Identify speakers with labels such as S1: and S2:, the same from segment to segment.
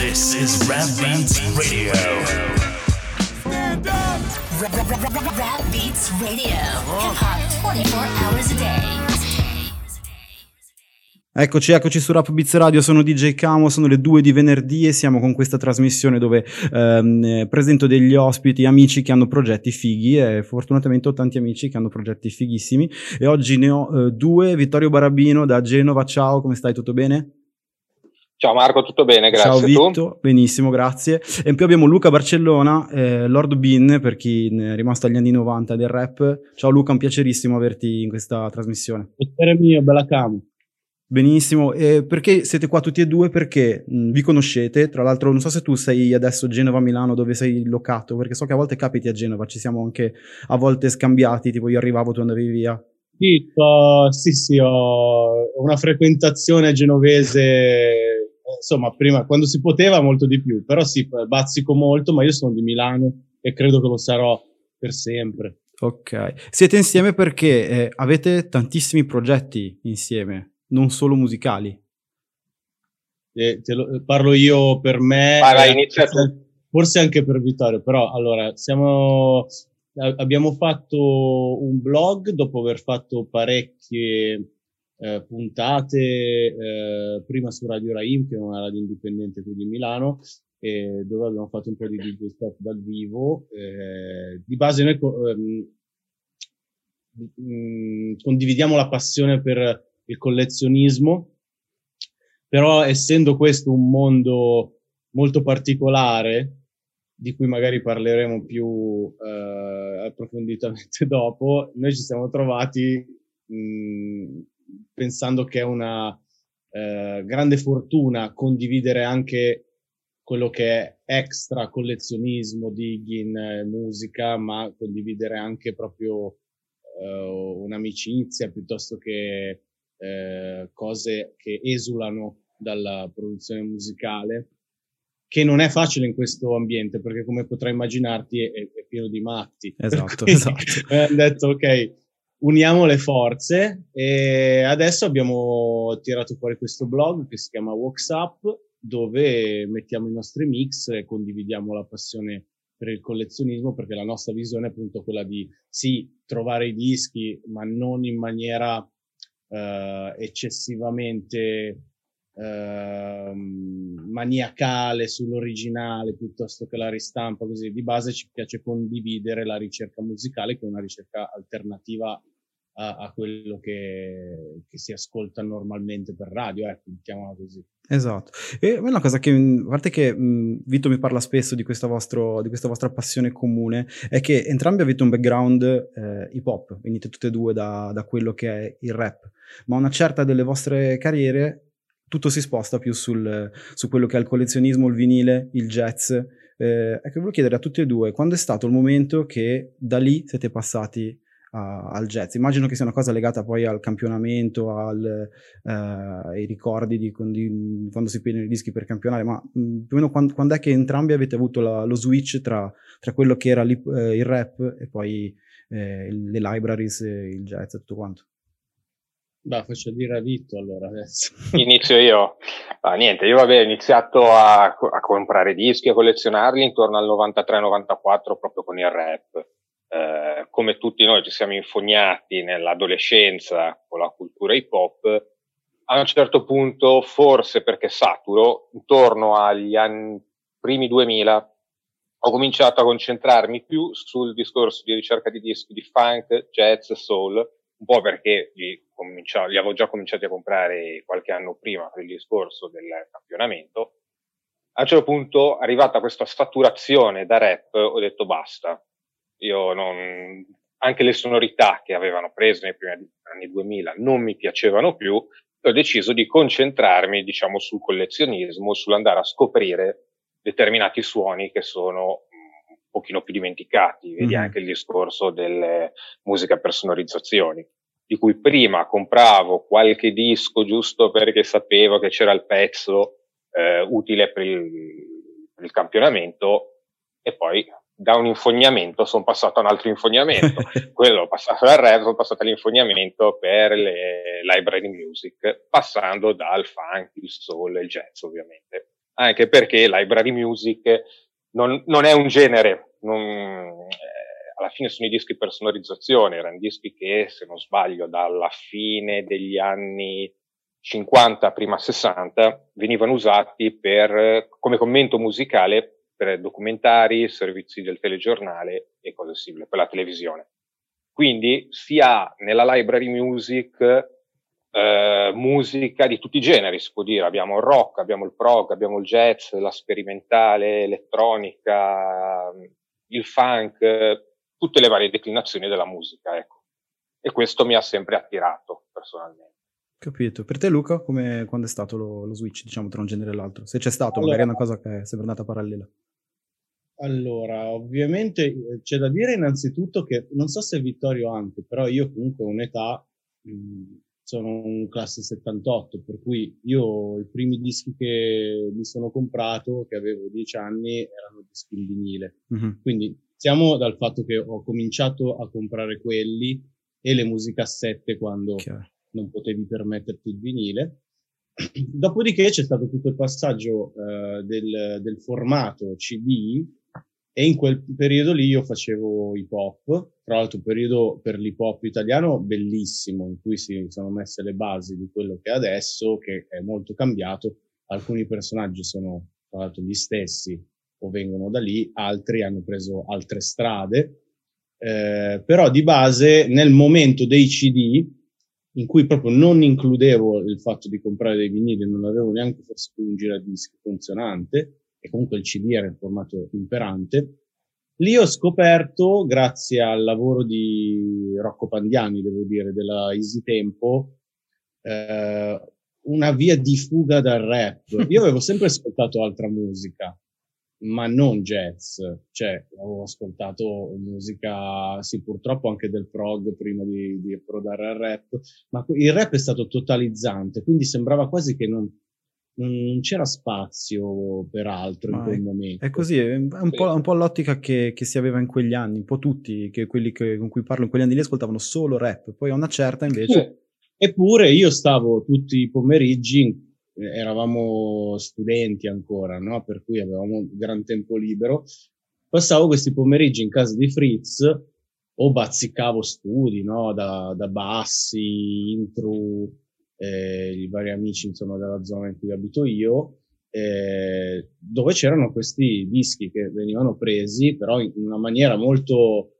S1: This is Rap Beats Radio. Stand up! Rap Beats Radio. Hip hop 24 hours a day. Eccoci, eccoci su Rap Beats Radio, sono DJ Camo, sono le due di venerdì e siamo con questa trasmissione dove ehm, presento degli ospiti, amici che hanno progetti fighi e fortunatamente ho tanti amici che hanno progetti fighissimi e oggi ne ho eh, due, Vittorio Barabino da Genova, ciao, come stai, tutto bene?
S2: Ciao Marco, tutto bene, grazie.
S1: Ciao Vitto, benissimo, grazie. E in più abbiamo Luca Barcellona, eh, Lord Bean, per chi è rimasto agli anni 90 del rap. Ciao Luca, un piacerissimo averti in questa trasmissione.
S3: Piacere mio, bella cam.
S1: Benissimo, e perché siete qua tutti e due? Perché mh, vi conoscete, tra l'altro non so se tu sei adesso a Genova-Milano dove sei locato, perché so che a volte capiti a Genova, ci siamo anche a volte scambiati, tipo io arrivavo, tu andavi via.
S3: Sì, uh, sì, sì, ho una frequentazione genovese insomma, prima, quando si poteva molto di più, però sì, bazzico molto, ma io sono di Milano e credo che lo sarò per sempre.
S1: Ok, siete insieme perché eh, avete tantissimi progetti insieme, non solo musicali.
S3: Eh, lo, parlo io per me,
S2: vai, vai, inizia
S3: forse, forse anche per Vittorio, però allora siamo, abbiamo fatto un blog dopo aver fatto parecchie eh, puntate eh, prima su Radio Raim, che è una radio indipendente qui di Milano, eh, dove abbiamo fatto un po' di DJ stop dal vivo. Eh, di base noi ehm, mm, condividiamo la passione per il collezionismo, però essendo questo un mondo molto particolare, di cui magari parleremo più eh, approfonditamente dopo, noi ci siamo trovati mh, mm, pensando che è una eh, grande fortuna condividere anche quello che è extra collezionismo, digging, eh, musica, ma condividere anche proprio eh, un'amicizia piuttosto che eh, cose che esulano dalla produzione musicale, che non è facile in questo ambiente, perché come potrai immaginarti è, è pieno di matti.
S1: Esatto, esatto.
S3: Abbiamo detto, ok, uniamo le forze e adesso abbiamo tirato fuori questo blog che si chiama Walks Up dove mettiamo i nostri mix e condividiamo la passione per il collezionismo perché la nostra visione è appunto quella di sì trovare i dischi ma non in maniera eh, eccessivamente eh, maniacale sull'originale piuttosto che la ristampa così. Di base ci piace condividere la ricerca musicale che è una ricerca alternativa a, a quello che, che, si ascolta normalmente per radio, ecco, mettiamola così.
S1: Esatto. E una cosa che, a parte che mh, Vito mi parla spesso di questa, vostro, di questa, vostra passione comune, è che entrambi avete un background eh, hip hop, venite tutte e due da, da quello che è il rap, ma una certa delle vostre carriere tutto si sposta più sul, su quello che è il collezionismo, il vinile, il jazz. Eh, ecco, volevo chiedere a tutti e due, quando è stato il momento che da lì siete passati a, al jazz. Immagino che sia una cosa legata poi al campionamento, al, uh, ai ricordi di, di, quando si prendono i dischi per campionare, ma mh, mm, più o meno quando, quando, è che entrambi avete avuto la, lo switch tra, tra, quello che era eh, il rap e poi eh, le libraries, il jazz e tutto quanto?
S3: Beh, faccio dire a Vitto allora adesso.
S2: Inizio io. Ah, niente, io vabbè, ho iniziato a, a comprare dischi, a collezionarli intorno al 93-94 proprio con il rap eh, come tutti noi ci siamo infognati nell'adolescenza con la cultura hip hop, a un certo punto, forse perché saturo, intorno agli anni primi 2000, ho cominciato a concentrarmi più sul discorso di ricerca di dischi di funk, jazz, soul, un po' perché li, li avevo già cominciati a comprare qualche anno prima per il discorso del campionamento. A un certo punto, arrivata questa saturazione da rap, ho detto basta, io non, anche le sonorità che avevano preso nei primi anni 2000 non mi piacevano più, ho deciso di concentrarmi, diciamo, sul collezionismo, sull'andare a scoprire determinati suoni che sono un pochino più dimenticati. Vedi mm-hmm. anche il discorso delle musiche per sonorizzazioni, di cui prima compravo qualche disco giusto perché sapevo che c'era il pezzo eh, utile per il, per il campionamento e poi da un infognamento sono passato a un altro infognamento, quello passato dal rap sono passato all'infognamento per le library music, passando dal funk, il soul e il jazz ovviamente. anche perché library music non, non è un genere, non, eh, alla fine sono i dischi per sonorizzazione, erano dischi che, se non sbaglio, dalla fine degli anni 50, prima 60, venivano usati per, come commento musicale per documentari, servizi del telegiornale e cose simili, per la televisione. Quindi si ha nella library music eh, musica di tutti i generi, si può dire. Abbiamo il rock, abbiamo il prog, abbiamo il jazz, la sperimentale, elettronica, il funk, tutte le varie declinazioni della musica, ecco. E questo mi ha sempre attirato personalmente.
S1: Capito. Per te, Luca, come, quando è stato lo, lo, switch, diciamo, tra un genere e l'altro? Se c'è stato, allora, magari è una cosa che è sempre andata parallela.
S3: Allora, ovviamente eh, c'è da dire innanzitutto che non so se Vittorio anche, però io comunque ho un'età mh, sono un classe 78, per cui io i primi dischi che mi sono comprato, che avevo 10 anni, erano dischi in vinile. Mm-hmm. Quindi siamo dal fatto che ho cominciato a comprare quelli e le musicassette quando Chiaro. non potevi permetterti il vinile. Dopodiché c'è stato tutto il passaggio uh, del, del formato CD e in quel periodo lì io facevo hip hop, tra l'altro un periodo per l'hip hop italiano bellissimo, in cui si sono messe le basi di quello che è adesso, che è molto cambiato. Alcuni personaggi sono tra l'altro gli stessi o vengono da lì, altri hanno preso altre strade, eh, però di base nel momento dei CD, in cui proprio non includevo il fatto di comprare dei vinili, non avevo neanche forse più un giradischi funzionante, e comunque il CD era in formato imperante. Lì ho scoperto, grazie al lavoro di Rocco Pandiani, devo dire, della Easy Tempo, eh, una via di fuga dal rap. Io avevo sempre ascoltato altra musica, ma non jazz, cioè avevo ascoltato musica, sì, purtroppo anche del prog prima di, di approdare al rap, ma il rap è stato totalizzante, quindi sembrava quasi che non, non c'era spazio per altro in quel momento.
S1: È così, è un, po', un po', l'ottica che, che, si aveva in quegli anni, un po' tutti, che quelli che, con cui parlo in quegli anni lì ascoltavano solo rap, poi a una certa invece...
S3: Eppure io stavo tutti i pomeriggi, eravamo studenti ancora, no? per cui avevamo gran tempo libero, passavo questi pomeriggi in casa di Fritz o bazzicavo studi, no? da, da bassi, intro, eh, i vari amici insomma della zona in cui abito io, eh, dove c'erano questi dischi che venivano presi però in una maniera molto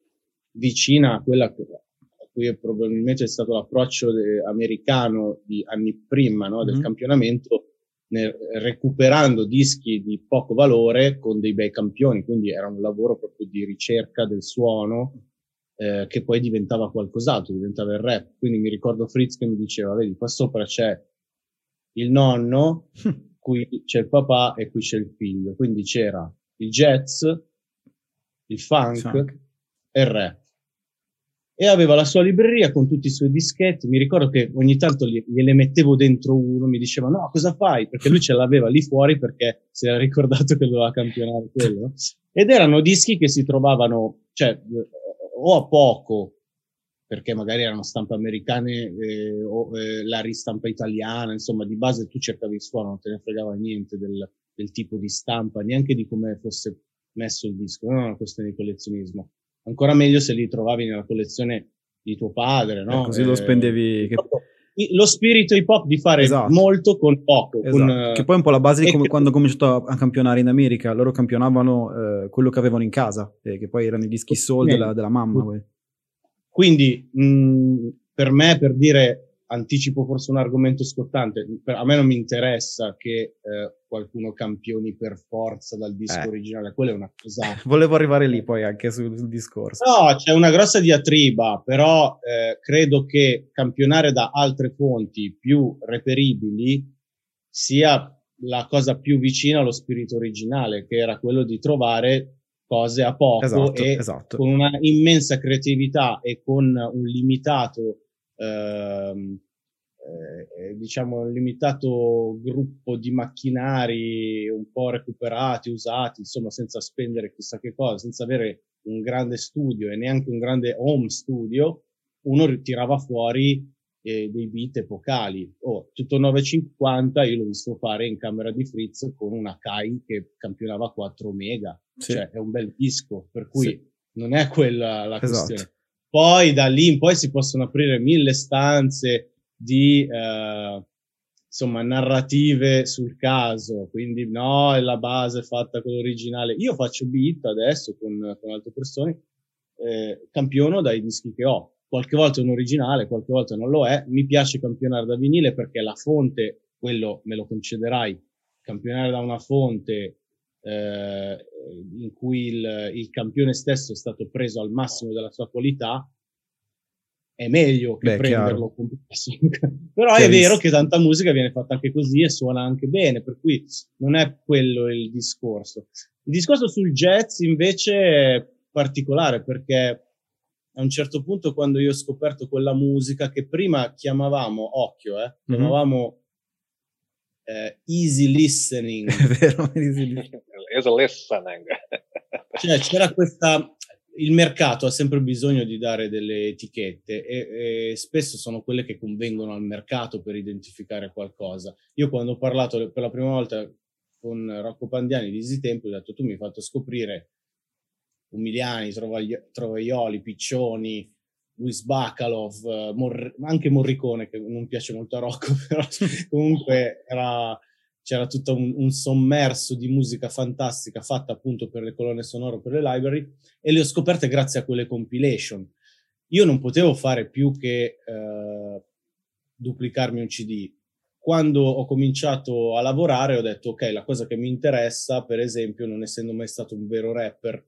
S3: vicina a quella che, a cui probabilmente è stato l'approccio de, americano di anni prima no, del mm-hmm. campionamento, nel, recuperando dischi di poco valore con dei bei campioni, quindi era un lavoro proprio di ricerca del suono eh, che poi diventava qualcos'altro, diventava il rap. Quindi mi ricordo Fritz che mi diceva, vedi, qua sopra c'è il nonno, qui c'è il papà e qui c'è il figlio. Quindi c'era il jazz, il funk, funk. e il rap. E aveva la sua libreria con tutti i suoi dischetti. Mi ricordo che ogni tanto gliele mettevo dentro uno, mi diceva no, cosa fai? Perché lui ce l'aveva lì fuori perché si era ricordato che doveva campionare quello. Ed erano dischi che si trovavano, cioè o a poco, perché magari erano stampe americane eh, o eh, la ristampa italiana, insomma, di base tu cercavi il suono, non te ne fregava niente del, del tipo di stampa, neanche di come fosse messo il disco, non è una questione di collezionismo. Ancora meglio se li trovavi nella collezione di tuo padre, no?
S1: Eh, così lo spendevi. Che...
S3: Lo spirito hip hop di fare esatto. molto con poco.
S1: Esatto.
S3: Con,
S1: che poi è un po' la base di come, quando ho cominciato a, campionare in America. Loro campionavano eh, quello che avevano in casa, eh, che poi erano i dischi soul della, della, mamma.
S3: Quindi mh, per me, per dire anticipo forse un argomento scottante. A me non mi interessa che eh, qualcuno campioni per forza dal disco eh. originale, quella è una cosa.
S1: Volevo arrivare lì poi anche sul, sul discorso.
S3: No, c'è una grossa diatriba, però eh, credo che campionare da altre fonti più reperibili sia la cosa più vicina allo spirito originale, che era quello di trovare cose a poco esatto, e esatto. con una immensa creatività e con un limitato eh, diciamo un limitato gruppo di macchinari un po' recuperati, usati, insomma senza spendere chissà che cosa, senza avere un grande studio e neanche un grande home studio, uno tirava fuori e dei beat epocali. Oh, tutto 950 io l'ho visto fare in camera di Fritz con una Kai che campionava 4 mega, sì. cioè è un bel disco, per cui sì. non è quella la esatto. questione. Poi da lì in poi si possono aprire mille stanze di eh, insomma narrative sul caso, quindi no, è la base fatta con l'originale. Io faccio beat adesso con, con altre persone, eh, campiono dai dischi che ho qualche volta è un originale, qualche volta non lo è. Mi piace campionare da vinile perché la fonte, quello me lo concederai, campionare da una fonte eh, in cui il, il, campione stesso è stato preso al massimo della sua qualità è meglio che Beh, prenderlo con però è vero che tanta musica viene fatta anche così e suona anche bene per cui non è quello il discorso il discorso sul jazz invece è particolare perché a un certo punto quando io ho scoperto quella musica che prima chiamavamo, occhio, eh, mhm. chiamavamo eh, easy listening.
S1: È vero, easy
S2: listening.
S3: cioè c'era questa, il mercato ha sempre bisogno di dare delle etichette e, e, spesso sono quelle che convengono al mercato per identificare qualcosa. Io quando ho parlato per la prima volta con Rocco Pandiani di Easy Tempo ho detto tu mi hai fatto scoprire Umiliani, Trovaioli, Piccioni, Luis Bacalov, eh, Mor- anche Morricone, che non piace molto a Rocco, però comunque era, c'era tutto un, un, sommerso di musica fantastica fatta appunto per le colonne sonore, per le library, e le ho scoperte grazie a quelle compilation. Io non potevo fare più che eh, duplicarmi un CD, quando ho cominciato a lavorare ho detto ok, la cosa che mi interessa, per esempio, non essendo mai stato un vero rapper,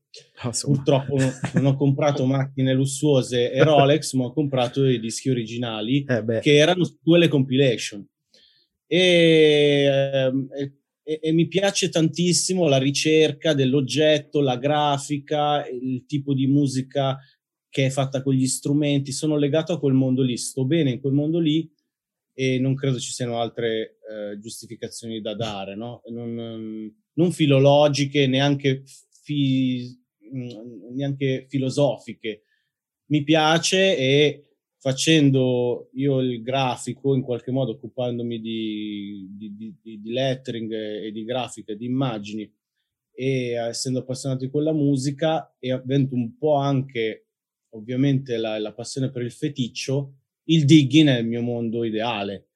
S3: oh, purtroppo non, non, ho comprato macchine lussuose e Rolex, ma ho comprato i dischi originali eh che erano quelle compilation. E, ehm, e, e, e, mi piace tantissimo la ricerca dell'oggetto, la grafica, il tipo di musica che è fatta con gli strumenti. Sono legato a quel mondo lì, sto bene in quel mondo lì e non credo ci siano altre eh, giustificazioni da dare, no? non, non filologiche, neanche, fi, mm, neanche filosofiche. Mi piace e facendo io il grafico, in qualche modo occupandomi di, di, di, di lettering e di grafica, di immagini, e essendo appassionato di quella musica e avendo un po' anche ovviamente la, la passione per il feticcio, il digging è il mio mondo ideale.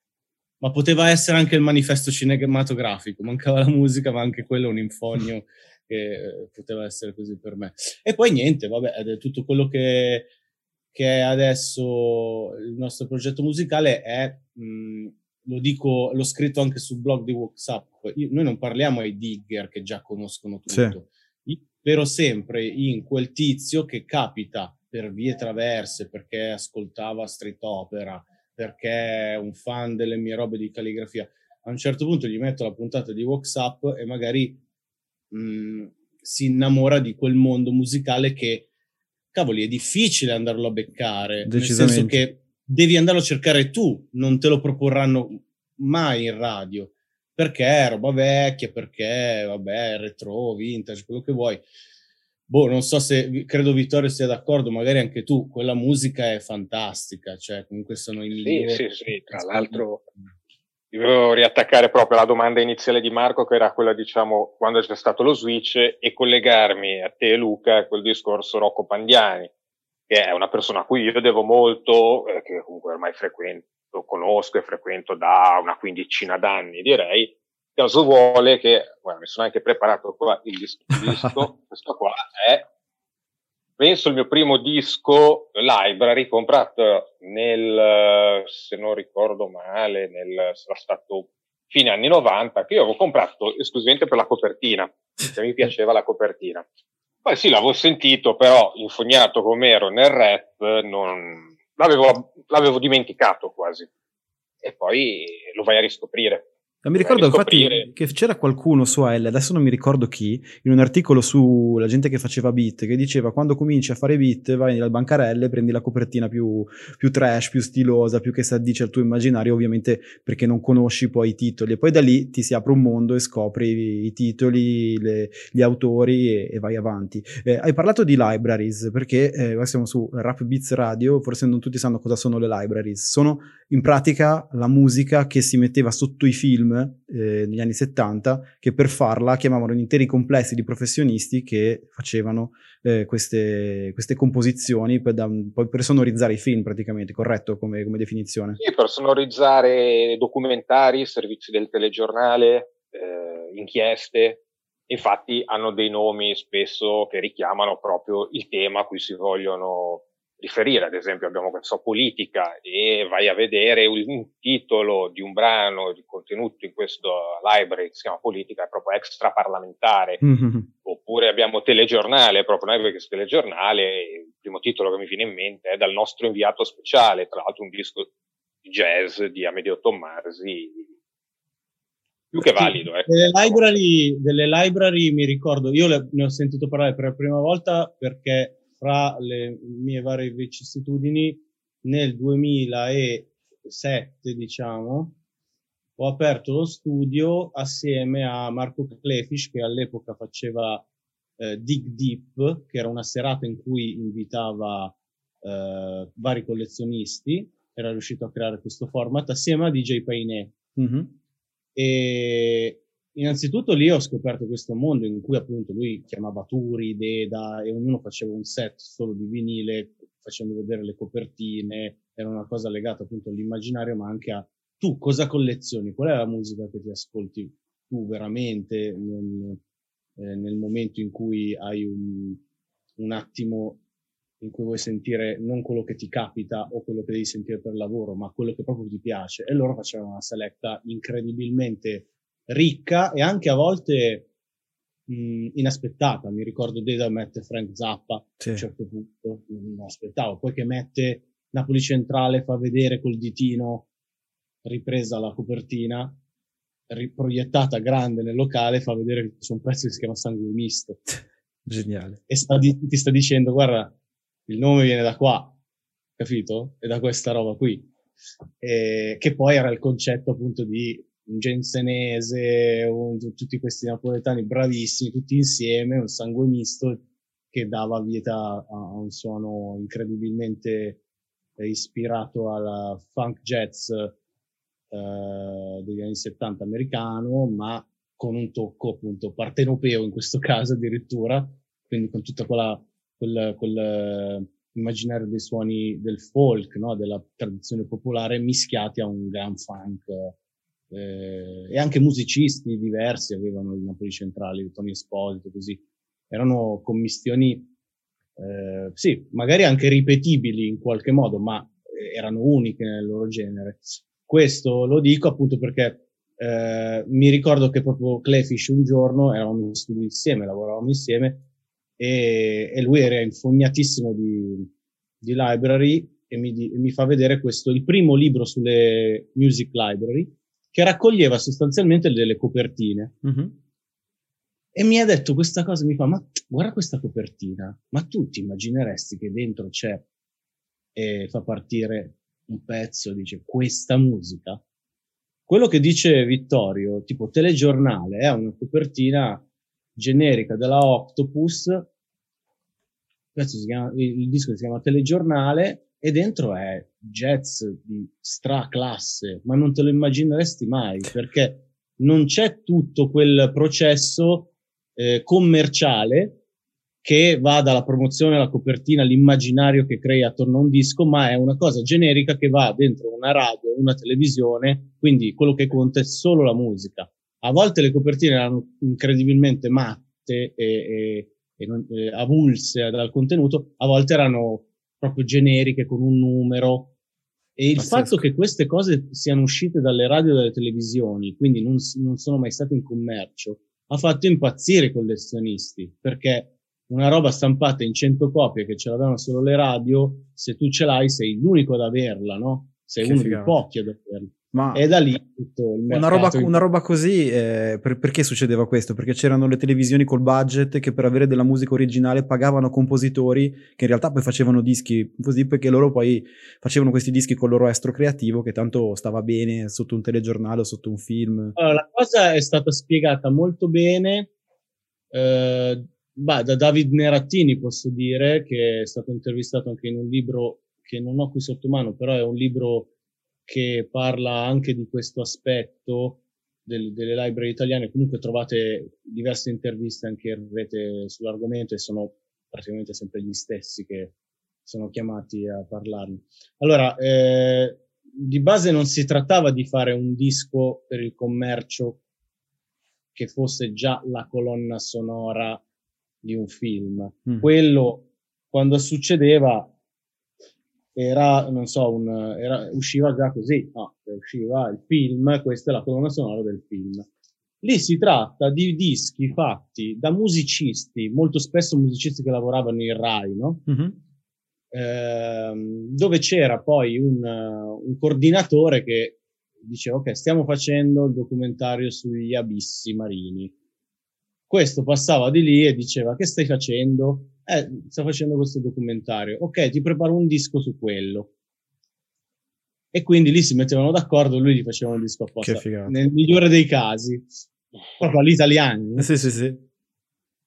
S3: Ma poteva essere anche il manifesto cinematografico, mancava la musica, ma anche quello è un infogno che eh, poteva essere così per me. E poi niente, vabbè, è tutto quello che, che adesso il nostro progetto musicale è, mh, lo dico, l'ho scritto anche sul blog di WhatsApp, noi non parliamo ai digger che già conoscono tutto, sì. io spero sempre in quel tizio che capita per vie traverse, perché ascoltava street opera, perché è un fan delle mie robe di calligrafia. A un certo punto gli metto la puntata di WhatsApp e magari mh, mm, si innamora di quel mondo musicale che, cavoli, è difficile andarlo a beccare. Nel senso che devi andarlo a cercare tu, non te lo proporranno mai in radio. Perché è roba vecchia, perché, vabbè, retro, vintage, quello che vuoi boh, non so se credo Vittorio sia d'accordo, magari anche tu, quella musica è fantastica, cioè comunque sono i
S2: migliori. Sì, sì, sì, tra l'altro devo riattaccare proprio la domanda iniziale di Marco che era quella, diciamo, quando c'è stato lo switch e collegarmi a te Luca a quel discorso Rocco Pandiani, che è una persona a cui io devo molto, eh, che comunque ormai frequento, conosco e frequento da una quindicina d'anni, direi, caso vuole che, guarda, mi sono anche preparato qua il disco, il disco questo qua è, penso il mio primo disco library comprato nel, se non ricordo male, nel, sarà stato fine anni 90, che io avevo comprato esclusivamente per la copertina, perché mi piaceva la copertina. Poi sì, l'avevo sentito, però infognato come ero nel rap, non, l'avevo, l'avevo dimenticato quasi. E poi lo vai a riscoprire.
S1: Ma mi ricordo infatti che c'era qualcuno su AL, adesso non mi ricordo chi, in un articolo sulla gente che faceva beat, che diceva quando cominci a fare beat vai nel bancarelle, prendi la copertina più, più trash, più stilosa, più che si addice al tuo immaginario, ovviamente perché non conosci poi i titoli. E poi da lì ti si apre un mondo e scopri i, i titoli, le, gli autori e, e vai avanti. Eh, hai parlato di libraries, perché eh, siamo su Rap Beats Radio, forse non tutti sanno cosa sono le libraries. Sono in pratica la musica che si metteva sotto i film eh, negli anni 70, che per farla chiamavano interi complessi di professionisti che facevano eh, queste, queste, composizioni per, da, per, sonorizzare i film praticamente, corretto come, come, definizione?
S2: Sì, per sonorizzare documentari, servizi del telegiornale, eh, inchieste. Infatti hanno dei nomi spesso che richiamano proprio il tema a cui si vogliono riferire, ad esempio abbiamo questa politica e vai a vedere un titolo di un brano di contenuto in questo library che si chiama politica, è proprio extra parlamentare, mm-hmm. oppure abbiamo telegiornale, proprio noi perché telegiornale, il primo titolo che mi viene in mente è dal nostro inviato speciale, tra l'altro un disco di jazz di Amedeo Tommasi, più che valido. Ecco.
S3: Delle, library, delle library mi ricordo, io le, ne ho sentito parlare per la prima volta perché fra le mie varie vicissitudini, nel 2007, diciamo, ho aperto lo studio assieme a Marco Clefish, che all'epoca faceva eh, Dig Deep, che era una serata in cui invitava eh, vari collezionisti, era riuscito a creare questo format, assieme a DJ Painé. Mm-hmm. E Innanzitutto lì ho scoperto questo mondo in cui appunto lui chiamava Turi, Deda e ognuno faceva un set solo di vinile facendo vedere le copertine, era una cosa legata appunto all'immaginario ma anche a tu cosa collezioni, qual è la musica che ti ascolti tu veramente nel, eh, nel momento in cui hai un, un attimo in cui vuoi sentire non quello che ti capita o quello che devi sentire per lavoro, ma quello che proprio ti piace. E loro facevano una selecta incredibilmente ricca e anche a volte mh, inaspettata. Mi ricordo Deda mette Frank Zappa sì. a un certo punto, non aspettavo. Poi che mette Napoli Centrale, fa vedere col ditino ripresa la copertina, riproiettata grande nel locale, fa vedere che c'è un pezzo che si chiama Sangue Misto.
S1: Geniale.
S3: E sta di, ti sta dicendo, guarda, il nome viene da qua, capito? E da questa roba qui. E, che poi era il concetto appunto di un Gensenese, un, tutti questi napoletani bravissimi, tutti insieme, un sangue misto che dava vita a, a un suono incredibilmente eh, ispirato alla funk jazz eh, degli anni 70 americano, ma con un tocco appunto partenopeo in questo caso addirittura, quindi con tutta quella, quel, quel eh, immaginario dei suoni del folk, no? della tradizione popolare mischiati a un gran funk eh, e anche musicisti diversi avevano i Napoli Centrali, Tony Esposito, così. Erano commistioni, eh, sì, magari anche ripetibili in qualche modo, ma erano uniche nel loro genere. Questo lo dico appunto perché eh, mi ricordo che proprio Clayfish un giorno eravamo in studio insieme, lavoravamo insieme e, e lui era infognatissimo di, di library e mi, di, mi, fa vedere questo, il primo libro sulle music library che raccoglieva sostanzialmente delle copertine. Mm-hmm. E mi ha detto questa cosa, mi fa, ma guarda questa copertina, ma tu ti immagineresti che dentro c'è e fa partire un pezzo, dice questa musica? Quello che dice Vittorio, tipo telegiornale, è una copertina generica della Octopus, chiama, il disco si chiama Telegiornale, e dentro è jazz di stra classe, ma non te lo immagineresti mai perché non c'è tutto quel processo eh, commerciale che va dalla promozione alla copertina, all'immaginario che crei attorno a un disco, ma è una cosa generica che va dentro una radio, una televisione, quindi quello che conta è solo la musica. A volte le copertine erano incredibilmente matte e, e, e non, eh, avulse dal contenuto, a volte erano proprio generiche con un numero. E il Pazzesco. fatto che queste cose siano uscite dalle radio e dalle televisioni, quindi non, non sono mai state in commercio, ha fatto impazzire i collezionisti, perché una roba stampata in 100 copie che ce l'avevano solo le radio, se tu ce l'hai sei l'unico ad averla, no? Sei che uno figata. dei pochi ad averla. Ma e da lì tutto il
S1: una roba, una roba così, eh, per, perché succedeva questo? Perché c'erano le televisioni col budget che per avere della musica originale pagavano compositori che in realtà poi facevano dischi così perché loro poi facevano questi dischi con il loro estro creativo che tanto stava bene sotto un telegiornale o sotto un film.
S3: Allora, la cosa è stata spiegata molto bene eh, bah, da David Nerattini, posso dire, che è stato intervistato anche in un libro che non ho qui sotto mano, però è un libro che parla anche di questo aspetto del, delle library italiane. Comunque trovate diverse interviste anche in rete sull'argomento e sono praticamente sempre gli stessi che sono chiamati a parlarne. Allora, eh, di base non si trattava di fare un disco per il commercio che fosse già la colonna sonora di un film. Mm. Quello, quando succedeva, era, non so, un, era, usciva già così, no, usciva il film, questa è la colonna sonora del film. Lì si tratta di dischi fatti da musicisti, molto spesso musicisti che lavoravano in Rai, no? Mm-hmm. Eh, dove c'era poi un, un, coordinatore che diceva ok stiamo facendo il documentario sugli abissi marini questo passava di lì e diceva che stai facendo? Eh, sto facendo questo documentario. Ok, ti preparo un disco su quello. E quindi lì si mettevano d'accordo, lui gli faceva un disco apposta. Nel migliore dei casi, proprio all'italiano.
S1: Sì, sì, sì.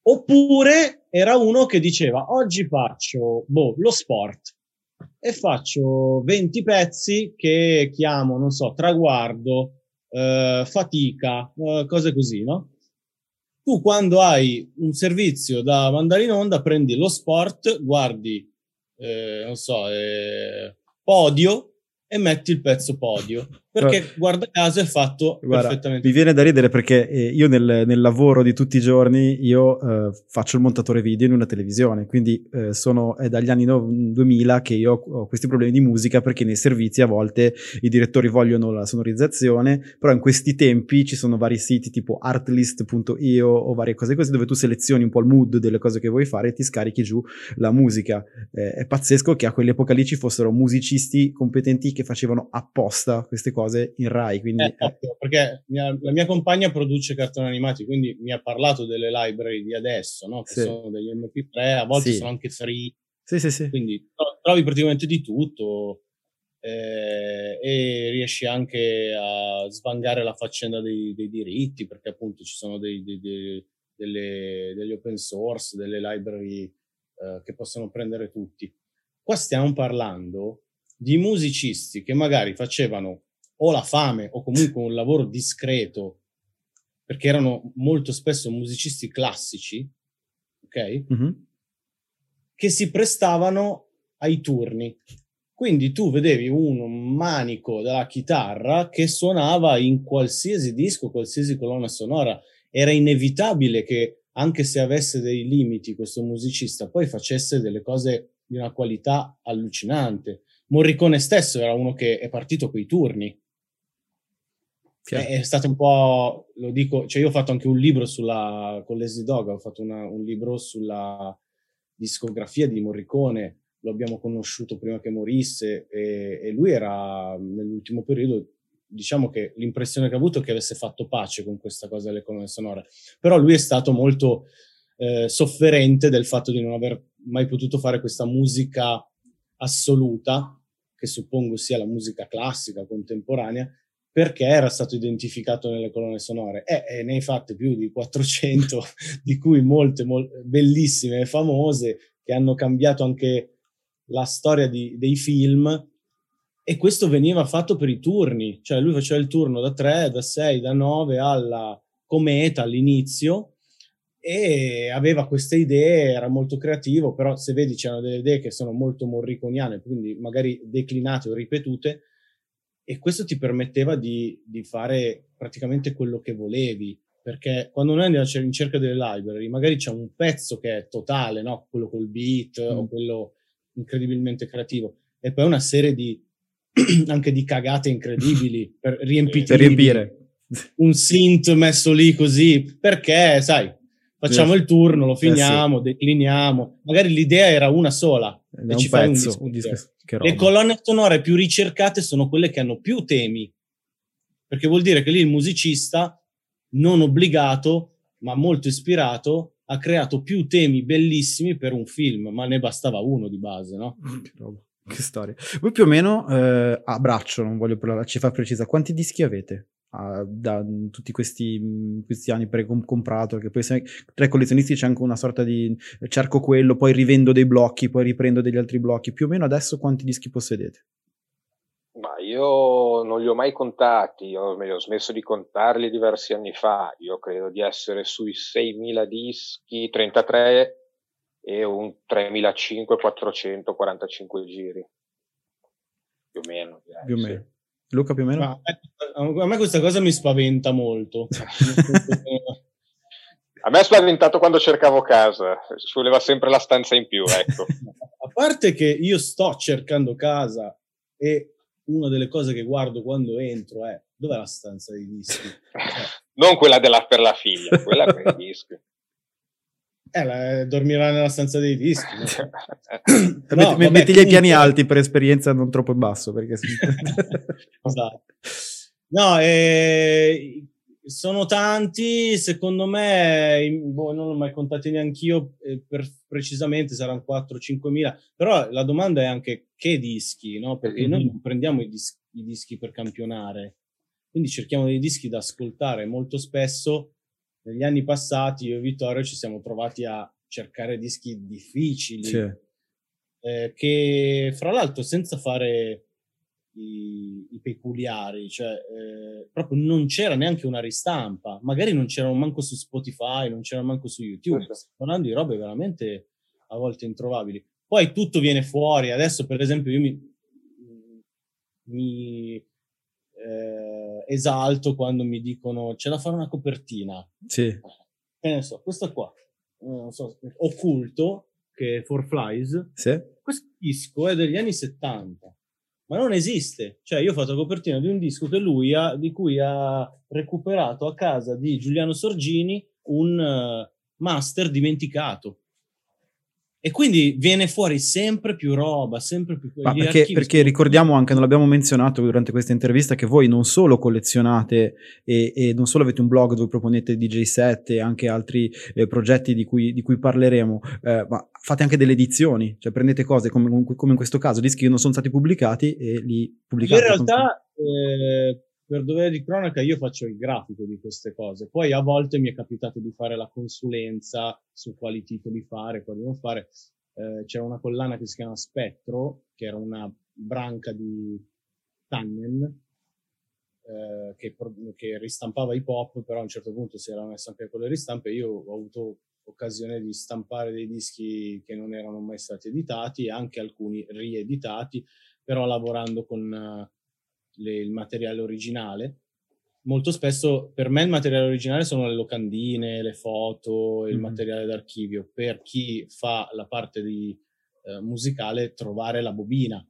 S3: Oppure era uno che diceva, oggi faccio, boh, lo sport. E faccio 20 pezzi che chiamo, non so, traguardo, eh, fatica, eh, cose così, no? Tu quando hai un servizio da mandare in onda prendi lo sport, guardi, eh, non so, eh, podio e metti il pezzo podio perché guarda caso è fatto Guarda, perfettamente.
S1: Mi viene da ridere perché eh, io nel, nel, lavoro di tutti i giorni io eh, faccio il montatore video in una televisione, quindi eh, sono, è dagli anni no, 2000 che io ho questi problemi di musica perché nei servizi a volte i direttori vogliono la sonorizzazione, però in questi tempi ci sono vari siti tipo artlist.io o varie cose così dove tu selezioni un po' il mood delle cose che vuoi fare e ti scarichi giù la musica. Eh, è pazzesco che a quell'epoca lì ci fossero musicisti competenti che facevano apposta queste cose cose in Rai. Quindi... Eh,
S3: ovvio, perché mia, la mia compagna produce cartoni animati, quindi mi ha parlato delle library di adesso, no? che sì. sono degli MP3, a volte sì. sono anche free.
S1: Sì, sì, sì.
S3: Quindi trovi praticamente di tutto eh, e riesci anche a svangare la faccenda dei, dei diritti, perché appunto ci sono dei, dei, delle, degli open source, delle library eh, che possono prendere tutti. Qua stiamo parlando di musicisti che magari facevano o la fame o comunque un lavoro discreto, perché erano molto spesso musicisti classici, ok? Mm-hmm. Che si prestavano ai turni. Quindi tu vedevi un manico della chitarra che suonava in qualsiasi disco, qualsiasi colonna sonora. Era inevitabile che, anche se avesse dei limiti, questo musicista poi facesse delle cose di una qualità allucinante. Morricone stesso era uno che è partito coi turni. È, è, stato un po', lo dico, cioè io ho fatto anche un libro sulla, con Leslie Dog, ho fatto una, un libro sulla discografia di Morricone, lo abbiamo conosciuto prima che morisse e, e lui era nell'ultimo periodo, diciamo che l'impressione che ha avuto è che avesse fatto pace con questa cosa delle colonne sonore, però lui è stato molto eh, sofferente del fatto di non aver mai potuto fare questa musica assoluta, che suppongo sia la musica classica contemporanea, perché era stato identificato nelle colonne sonore e, e ne hai fatte più di 400, di cui molte, molte bellissime e famose, che hanno cambiato anche la storia di, dei film. E questo veniva fatto per i turni, cioè lui faceva il turno da 3, da 6, da 9 alla cometa all'inizio e aveva queste idee, era molto creativo, però se vedi c'erano delle idee che sono molto morriconiane, quindi magari declinate o ripetute, e questo ti permetteva di, di, fare praticamente quello che volevi, perché quando noi andiamo in cerca delle library, magari c'è un pezzo che è totale, no? quello col beat mm. o quello incredibilmente creativo, e poi una serie di anche di cagate incredibili per, riempire,
S1: per riempire
S3: un synth messo lì così, perché sai, facciamo il turno, lo finiamo, eh sì. decliniamo. Magari l'idea era una sola.
S1: E ci fai pezzo, un disco. Un disco
S3: Le colonne sonore più ricercate sono quelle che hanno più temi. Perché vuol dire che lì il musicista, non obbligato, ma molto ispirato, ha creato più temi bellissimi per un film, ma ne bastava uno di base, no?
S1: Che roba. Che storia. Voi più o meno eh, a braccio, non voglio parlare, ci fa precisa, quanti dischi avete? Uh, da tutti questi, questi anni pre-comprato, che poi se, tra i collezionisti c'è anche una sorta di cerco quello, poi rivendo dei blocchi, poi riprendo degli altri blocchi. Più o meno adesso quanti dischi possedete?
S2: Ma io non li ho mai contati, ho, ho smesso di contarli diversi anni fa. Io credo di essere sui 6.000 dischi, 33 e un 3.500-445 giri. Più o meno.
S1: Direi, più o meno. Luca più o meno? Ma,
S3: a me questa cosa mi spaventa molto.
S2: a me ha spaventato quando cercavo casa, ci voleva sempre la stanza in più, ecco.
S3: a parte che io sto cercando casa e una delle cose che guardo quando entro è dov'è la stanza dei dischi?
S2: non quella della, per la figlia, quella per i dischi.
S3: Eh, la, dormirà nella stanza dei dischi. No?
S1: no, vabbè, metti gli piani alti per esperienza non troppo in basso. Perché...
S3: esatto. No, eh, sono tanti, secondo me, boh, non l'ho mai contati neanche io, eh, per, precisamente saranno 4-5 mila, però la domanda è anche che dischi, no? Perché mm-hmm. noi non prendiamo i, dis- i dischi per campionare, quindi cerchiamo dei dischi da ascoltare molto spesso negli anni passati io e Vittorio ci siamo trovati a cercare dischi difficili, sì. eh, che fra l'altro senza fare i, i peculiari, cioè eh, proprio non c'era neanche una ristampa, magari non c'erano manco su Spotify, non c'erano manco su YouTube, stiamo parlando di robe veramente a volte introvabili. Poi tutto viene fuori, adesso per esempio io mi, mi eh, esalto quando mi dicono c'è da fare una copertina.
S1: Sì.
S3: Che ne so, questa qua, non so, Occulto, che è For Flies.
S1: Sì.
S3: Questo disco è degli anni 70, ma non esiste. Cioè, io ho fatto la copertina di un disco che lui ha, di cui ha recuperato a casa di Giuliano Sorgini un uh, master dimenticato. E quindi viene fuori sempre più roba, sempre più...
S1: Ma perché, perché ricordiamo anche, non l'abbiamo menzionato durante questa intervista, che voi non solo collezionate e, e non solo avete un blog dove proponete DJ set e anche altri eh, progetti di cui, di cui parleremo, eh, ma fate anche delle edizioni, cioè prendete cose come, come, in questo caso, dischi che non sono stati pubblicati e li pubblicate.
S3: In realtà... Eh, per dovere di cronaca io faccio il grafico di queste cose. Poi a volte mi è capitato di fare la consulenza su quali titoli fare, quali non fare. Eh, c'era una collana che si chiama Spettro, che era una branca di Tannen, eh, che, che, ristampava i pop, però a un certo punto si era messa anche con le ristampe. Io ho avuto occasione di stampare dei dischi che non erano mai stati editati anche alcuni rieditati, però lavorando con... Le, il materiale originale. Molto spesso per me il materiale originale sono le locandine, le foto, il mm-hmm. materiale d'archivio. Per chi fa la parte di eh, musicale, trovare la bobina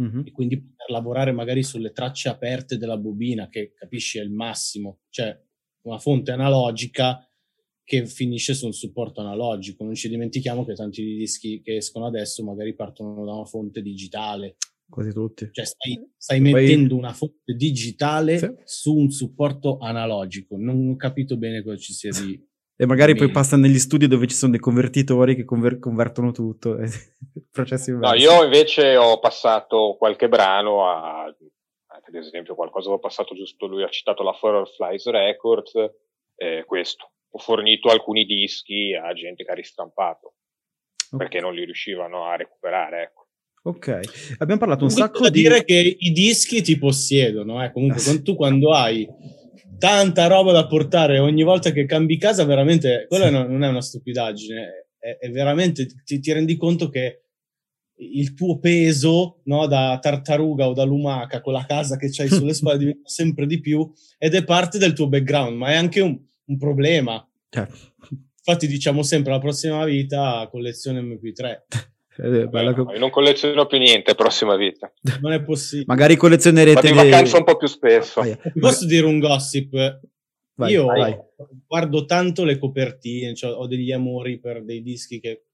S3: mm-hmm. e quindi poter lavorare magari sulle tracce aperte della bobina, che capisci è il massimo, cioè una fonte analogica che finisce su un supporto analogico. Non ci dimentichiamo che tanti dischi che escono adesso magari partono da una fonte digitale
S1: quasi tutti.
S3: Cioè stai, stai mettendo una fonte digitale sì. su un supporto analogico. Non ho capito bene cosa ci sia di...
S1: E magari poi passa negli studi dove ci sono dei convertitori che conver- convertono tutto. processi
S2: no, io invece ho passato qualche brano a, ad esempio, qualcosa ho passato giusto, lui ha citato la Forever Flies Records, eh, questo. Ho fornito alcuni dischi a gente che ha ristampato, okay. perché non li riuscivano a recuperare, ecco.
S1: Ok, abbiamo parlato un
S3: Comunque
S1: sacco di...
S3: dire che i dischi ti possiedono, eh. comunque ah, sì. tu quando hai tanta roba da portare ogni volta che cambi casa, veramente, quella sì. non è una stupidaggine, è, è veramente, ti, ti, rendi conto che il tuo peso no, da tartaruga o da lumaca con la casa che c'hai sulle spalle diventa sempre di più ed è parte del tuo background, ma è anche un, un problema. Certo. Infatti diciamo sempre la prossima vita collezione MP3.
S2: Beh, no, io non colleziono più niente prossima vita.
S3: Non è possibile.
S1: Magari collezionerete
S2: Vado in vacanza un po' più spesso.
S3: Vai, Posso dire un gossip? Vai, io vai. guardo tanto le copertine, cioè ho degli amori per dei dischi che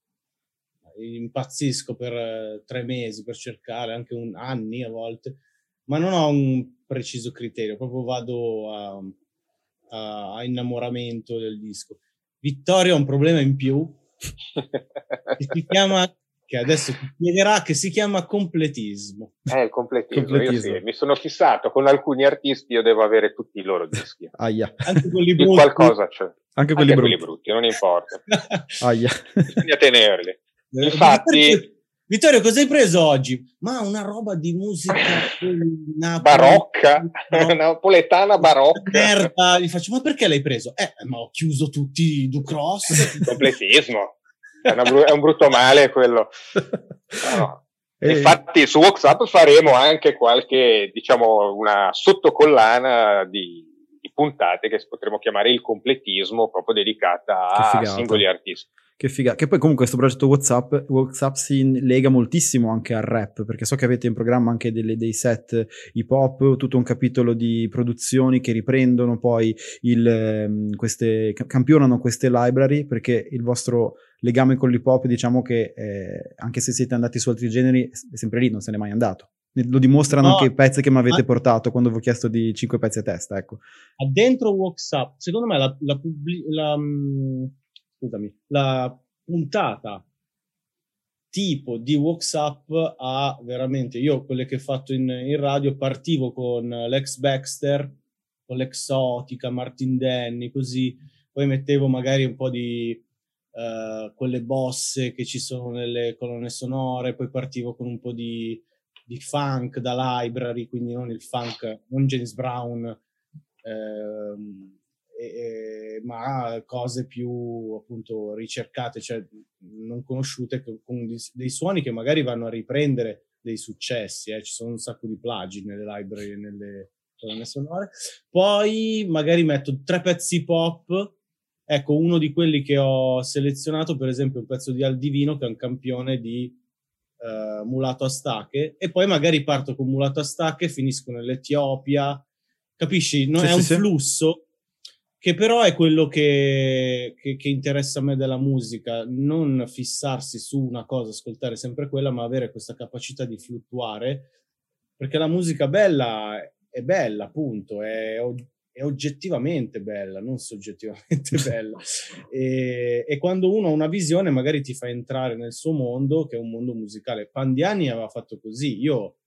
S3: impazzisco per uh, tre mesi per cercare, anche un, anni a volte, ma non ho un preciso criterio, proprio vado a, a, a innamoramento del disco. Vittorio ha un problema in più, si chiama che adesso ti spiegherà, che si chiama completismo.
S2: Eh, il completismo. completismo. Sì, mi sono fissato con alcuni artisti, io devo avere tutti i loro dischi.
S1: Aia.
S3: Anche quelli brutti.
S2: qualcosa c'è.
S1: Anche quelli,
S2: Anche
S1: brutti.
S2: quelli brutti, non importa.
S1: Aia.
S2: Bisogna tenerli. Eh, Infatti...
S3: Vittorio, cosa hai preso oggi? Ma una roba di musica
S2: barocca, napoletana barocca.
S3: Merda, gli faccio, ma perché l'hai preso? Eh, ma ho chiuso tutti i Ducross.
S2: Completismo. È, br- è, un brutto male quello. No. E... Infatti su WhatsApp faremo anche qualche, diciamo, una sottocollana di, di puntate che potremmo chiamare il completismo, proprio dedicata a singoli artisti.
S1: Che figa. Che poi comunque questo progetto WhatsApp, WhatsApp si lega moltissimo anche al rap, perché so che avete in programma anche delle, dei set hip hop, tutto un capitolo di produzioni che riprendono poi il, ehm, queste, campionano queste library, perché il vostro legame con l'hip hop, diciamo che eh, anche se siete andati su altri generi, è sempre lì, non se n'è mai andato. Lo dimostrano no, anche i pezzi che mi avete ma... portato quando vi ho chiesto di 5 pezzi a testa, ecco.
S3: Dentro WhatsApp, secondo me la, la, la, mm, scusami, la puntata tipo di WhatsApp ha veramente, io quelle che ho fatto in, in radio partivo con l'ex Baxter, con l'exotica, Martin Denny, così, poi mettevo magari un po' di uh, quelle bosse che ci sono nelle colonne sonore, poi partivo con un po' di, di funk da library, quindi non il funk, non James Brown, eh, eh, ma cose più appunto ricercate, cioè non conosciute, con dei suoni che magari vanno a riprendere dei successi, eh. ci sono un sacco di plagi nelle library e nelle colonne sonore. Poi magari metto tre pezzi pop, ecco uno di quelli che ho selezionato, per esempio un pezzo di Aldivino che è un campione di uh, Mulato a Stacche, e poi magari parto con Mulato a Stacche, finisco nell'Etiopia, capisci? Non sì, è sì, un flusso che però è quello che, che, che, interessa a me della musica, non fissarsi su una cosa, ascoltare sempre quella, ma avere questa capacità di fluttuare, perché la musica bella è bella, appunto, è, è oggettivamente bella, non soggettivamente bella. E, e, quando uno ha una visione, magari ti fa entrare nel suo mondo, che è un mondo musicale. Pandiani aveva fatto così, io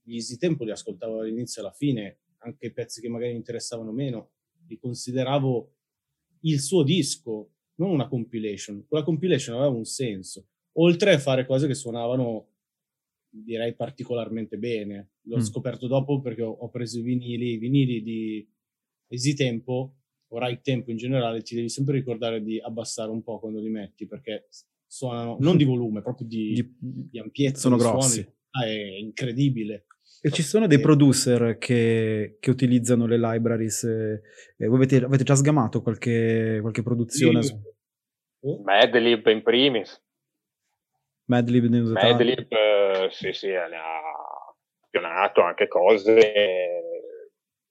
S3: gli Easy Tempo li ascoltavo dall'inizio alla fine, anche pezzi che magari mi interessavano meno li consideravo il suo disco, non una compilation. Quella compilation aveva un senso, oltre a fare cose che suonavano, direi, particolarmente bene. L'ho mm. scoperto dopo perché ho, ho, preso i vinili, i vinili di Easy Tempo o Right Tempo in generale, ti devi sempre ricordare di abbassare un po' quando li metti, perché suonano, non di volume, proprio di, di, di ampiezza.
S1: Sono grossi.
S3: Suoni. Ah, è incredibile.
S1: E ci sono dei producer che, che utilizzano le libraries. Eh, voi avete, avete, già sgamato qualche, qualche produzione? Sì.
S2: Madlib in primis.
S1: Madlib
S2: Madlib, eh, sì, sì, ne ha campionato anche cose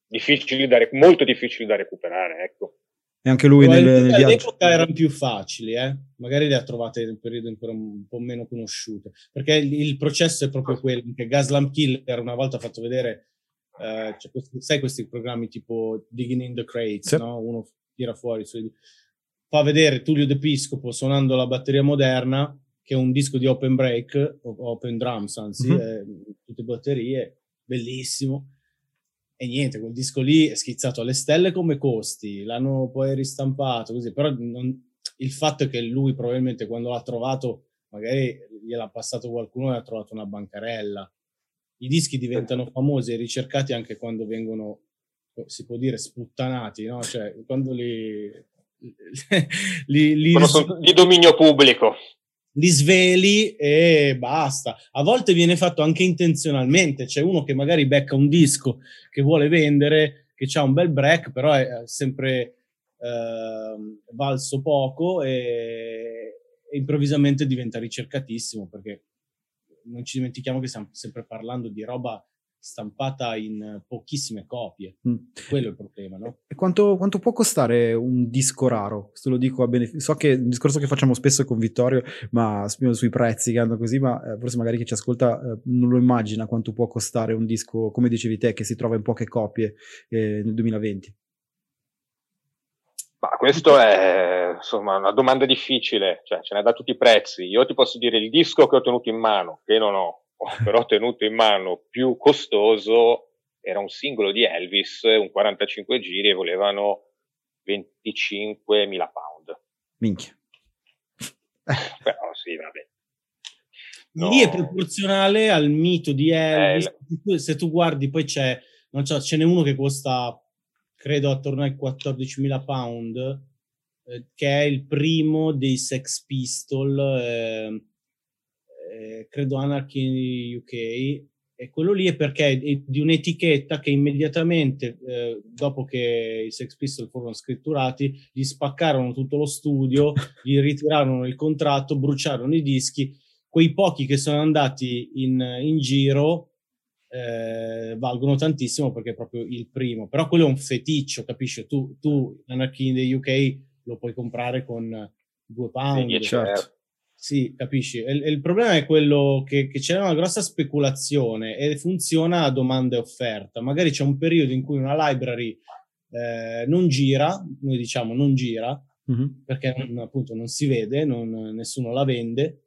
S2: difficili da, molto difficili da recuperare, ecco.
S1: E anche lui nel, nel viaggio.
S3: All'epoca erano più facili, eh? magari le ha trovate nel periodo ancora un po' meno conosciute, perché il, il processo è proprio quello che Gaslam Killer una volta ha fatto vedere, eh, cioè, questi, sai questi programmi tipo Digging in the Crates, sì. no? uno tira fuori, su, fa vedere Tullio De Piscopo suonando la batteria moderna, che è un disco di open break, open drums anzi, mm-hmm. eh, tutte batterie, bellissimo e niente, quel disco lì è schizzato alle stelle come costi, l'hanno poi ristampato così, però non, il fatto è che lui probabilmente quando l'ha trovato, magari gliel'ha passato qualcuno e ha trovato una bancarella. I dischi diventano famosi e ricercati anche quando vengono, si può dire, sputtanati, no? Cioè, quando li...
S2: li, li, li di dominio pubblico
S3: li sveli e basta. A volte viene fatto anche intenzionalmente, c'è uno che magari becca un disco che vuole vendere, che ha un bel break, però è sempre eh, valso poco e, e improvvisamente diventa ricercatissimo perché non ci dimentichiamo che stiamo sempre parlando di roba stampata in pochissime copie. Mm. Quello è il problema, no?
S1: E quanto, quanto, può costare un disco raro? Questo lo dico a beneficio. So che è un discorso che facciamo spesso con Vittorio, ma sui prezzi che hanno così, ma eh, forse magari chi ci ascolta eh, non lo immagina quanto può costare un disco, come dicevi te, che si trova in poche copie eh, nel 2020.
S2: Ma questo è insomma una domanda difficile, cioè ce n'è da tutti i prezzi. Io ti posso dire il disco che ho tenuto in mano, che non ho, però tenuto in mano più costoso era un singolo di Elvis, un 45 giri e volevano 25.000 pound.
S1: Minchia.
S2: però sì, vabbè.
S3: no. lì è proporzionale al mito di Elvis. Eh, se tu guardi, poi c'è, non so, ce n'è uno che costa, credo, attorno ai 14.000 pound, eh, che è il primo dei Sex Pistol, eh, eh credo Anarchy UK, e quello lì è perché è di un'etichetta che immediatamente eh, dopo che i Sex Pistols furono scritturati gli spaccarono tutto lo studio, gli ritirarono il contratto, bruciarono i dischi. Quei pochi che sono andati in, in giro eh, valgono tantissimo perché è proprio il primo. Però quello è un feticcio, capisci? Tu, tu Anarchy in the UK lo puoi comprare con due pound. Sì, certo. Sì, capisci. Il, il, problema è quello che, che c'è una grossa speculazione e funziona a domanda e offerta. Magari c'è un periodo in cui una library eh, non gira, noi diciamo non gira, mm-hmm. perché non, appunto non si vede, non, nessuno la vende,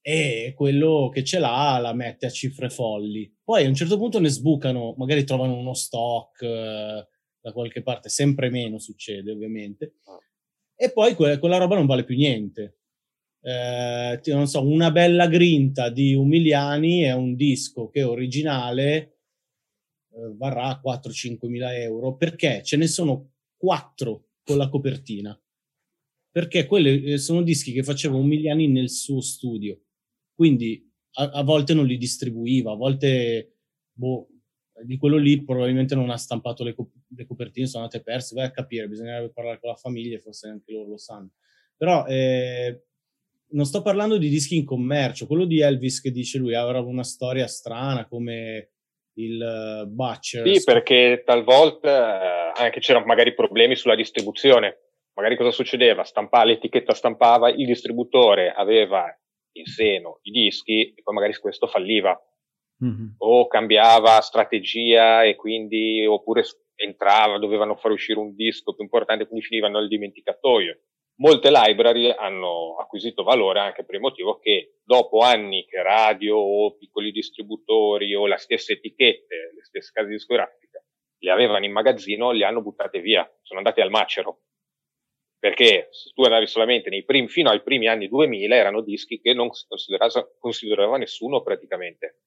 S3: e quello che ce l'ha la mette a cifre folli. Poi a un certo punto ne sbucano, magari trovano uno stock eh, da qualche parte, sempre meno succede ovviamente, ah. e poi que- quella roba non vale più niente eh, non so, una bella grinta di Umiliani è un disco che originale eh, varrà 4-5 mila euro. Perché? Ce ne sono 4 con la copertina. Perché quelli eh, sono dischi che faceva Umiliani nel suo studio. Quindi a, a volte non li distribuiva a volte boh, di quello lì probabilmente non ha stampato le, co- le copertine sono andate perse. Vai a capire bisognerebbe parlare con la famiglia forse anche loro lo sanno. Però eh, non sto parlando di dischi in commercio, quello di Elvis che dice lui avrà una storia strana come il uh, Butcher.
S2: Sì, perché talvolta eh, anche c'erano magari problemi sulla distribuzione. Magari cosa succedeva? Stampava, l'etichetta stampava, il distributore aveva in seno i dischi e poi magari questo falliva. Mm-hmm. O cambiava strategia e quindi, oppure entrava, dovevano far uscire un disco più importante, quindi finivano nel dimenticatoio molte library hanno acquisito valore anche per il motivo che dopo anni che radio o piccoli distributori o le stesse etichette, le stesse case discografiche le avevano in magazzino, le hanno buttate via, sono andate al macero. Perché se tu andavi solamente nei primi, fino ai primi anni 2000 erano dischi che non considerava, considerava nessuno praticamente.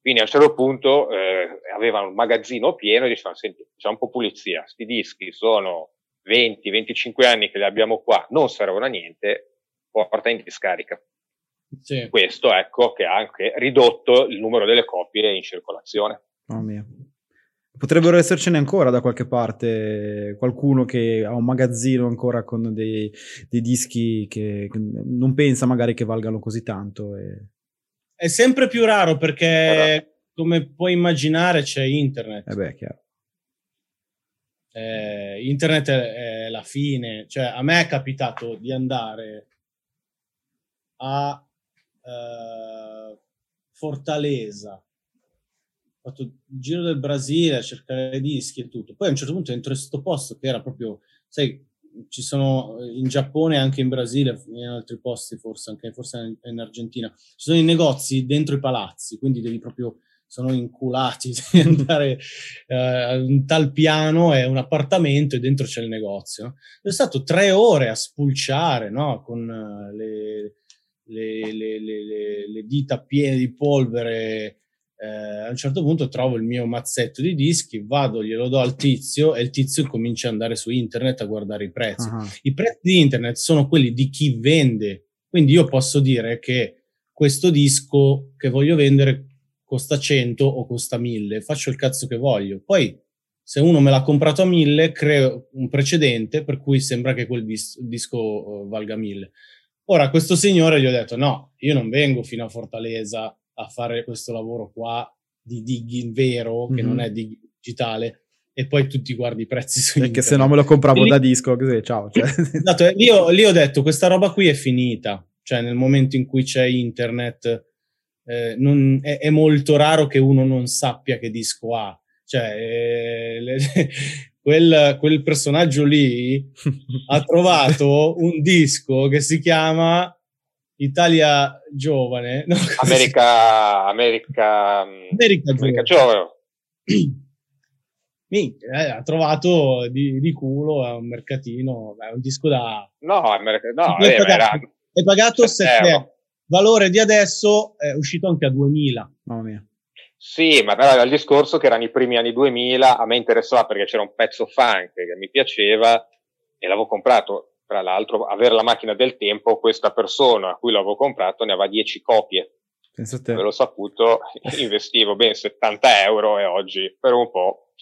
S2: Quindi a un certo punto eh, avevano un magazzino pieno e dicevano, senti, c'è un po' pulizia, sti dischi sono 20-25 anni che li abbiamo qua non servono a niente, porta in discarica. Sì. Questo ecco che ha anche ridotto il numero delle copie in circolazione.
S1: Oh mio. Potrebbero essercene ancora da qualche parte qualcuno che ha un magazzino ancora con dei, dei dischi che, che, non pensa magari che valgano così tanto. E...
S3: È sempre più raro perché, Però... come puoi immaginare, c'è internet.
S1: Eh beh, chiaro
S3: eh, internet è, è, la fine. Cioè, a me è capitato di andare a eh, Fortaleza, ho fatto il giro del Brasile a cercare dischi e tutto. Poi a un certo punto entro in questo posto che era proprio, sai, ci sono in Giappone, anche in Brasile, in altri posti forse, anche forse in Argentina, ci sono i negozi dentro i palazzi, quindi devi proprio sono inculati di andare uh, a un tal piano è un appartamento e dentro c'è il negozio. No? Sono stato tre ore a spulciare no? con uh, le, le, le, le, dita piene di polvere. Eh, a un certo punto trovo il mio mazzetto di dischi, vado, glielo do al tizio e il tizio comincia ad andare su internet a guardare i prezzi. Uh-huh. I prezzi di internet sono quelli di chi vende, quindi io posso dire che questo disco che voglio vendere costa 100 o costa 1000, faccio il cazzo che voglio. Poi, se uno me l'ha comprato a 1000, creo un precedente per cui sembra che quel dis- disco uh, valga 1000. Ora, questo signore gli ho detto, no, io non vengo fino a Fortaleza a fare questo lavoro qua di digging vero, mm-hmm. che non mhm. è dig- digitale, e poi tu ti guardi i prezzi su
S1: Perché se no me lo compravo lì, da disco, così, ciao. Cioè.
S3: Esatto, lì ho, lì ho detto, questa roba qui è finita. Cioè, nel momento in cui c'è internet eh, non, è, è, molto raro che uno non sappia che disco ha. Cioè, eh, le, quel, quel, personaggio lì ha trovato un disco che si chiama Italia Giovane.
S2: No, America, America,
S3: America, America Giovane. Minchia, eh, ha trovato di, di, culo a un mercatino, è un disco da...
S2: No, no è, pagato,
S3: è pagato 7 euro. Valore di adesso è uscito anche a 2000.
S1: Mamma mia.
S2: Sì, ma era il discorso che erano i primi anni 2000, a me interessava perché c'era un pezzo funk che mi piaceva e l'avevo comprato. Tra l'altro, avere la macchina del tempo, questa persona a cui l'avevo comprato ne aveva 10 copie.
S1: Penso te.
S2: Ve l'ho saputo, investivo ben 70 euro e oggi per un po',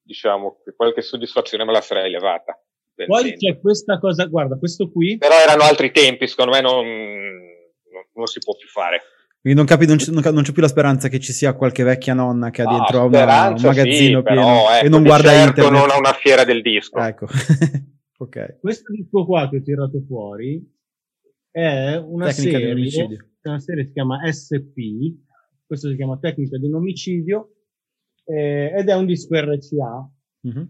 S2: diciamo che qualche soddisfazione me la sarei levata.
S3: Poi c'è questa cosa, guarda, questo qui.
S2: Però erano altri tempi, secondo me non, non, non si può più fare.
S1: Quindi non, capi, non, c'è, non, c'è, più la speranza che ci sia qualche vecchia nonna che ha dentro no, una, un magazzino
S2: sì,
S1: pieno
S2: però, ecco,
S1: e non guarda
S2: certo
S1: internet.
S2: non a una fiera del disco.
S1: Ecco. ok.
S3: Questo disco qua che ho tirato fuori è una
S1: Tecnica
S3: serie,
S1: di omicidio.
S3: una serie che si chiama SP, questo si chiama Tecnica di un omicidio eh, ed è un disco RCA.
S1: Mm-hmm.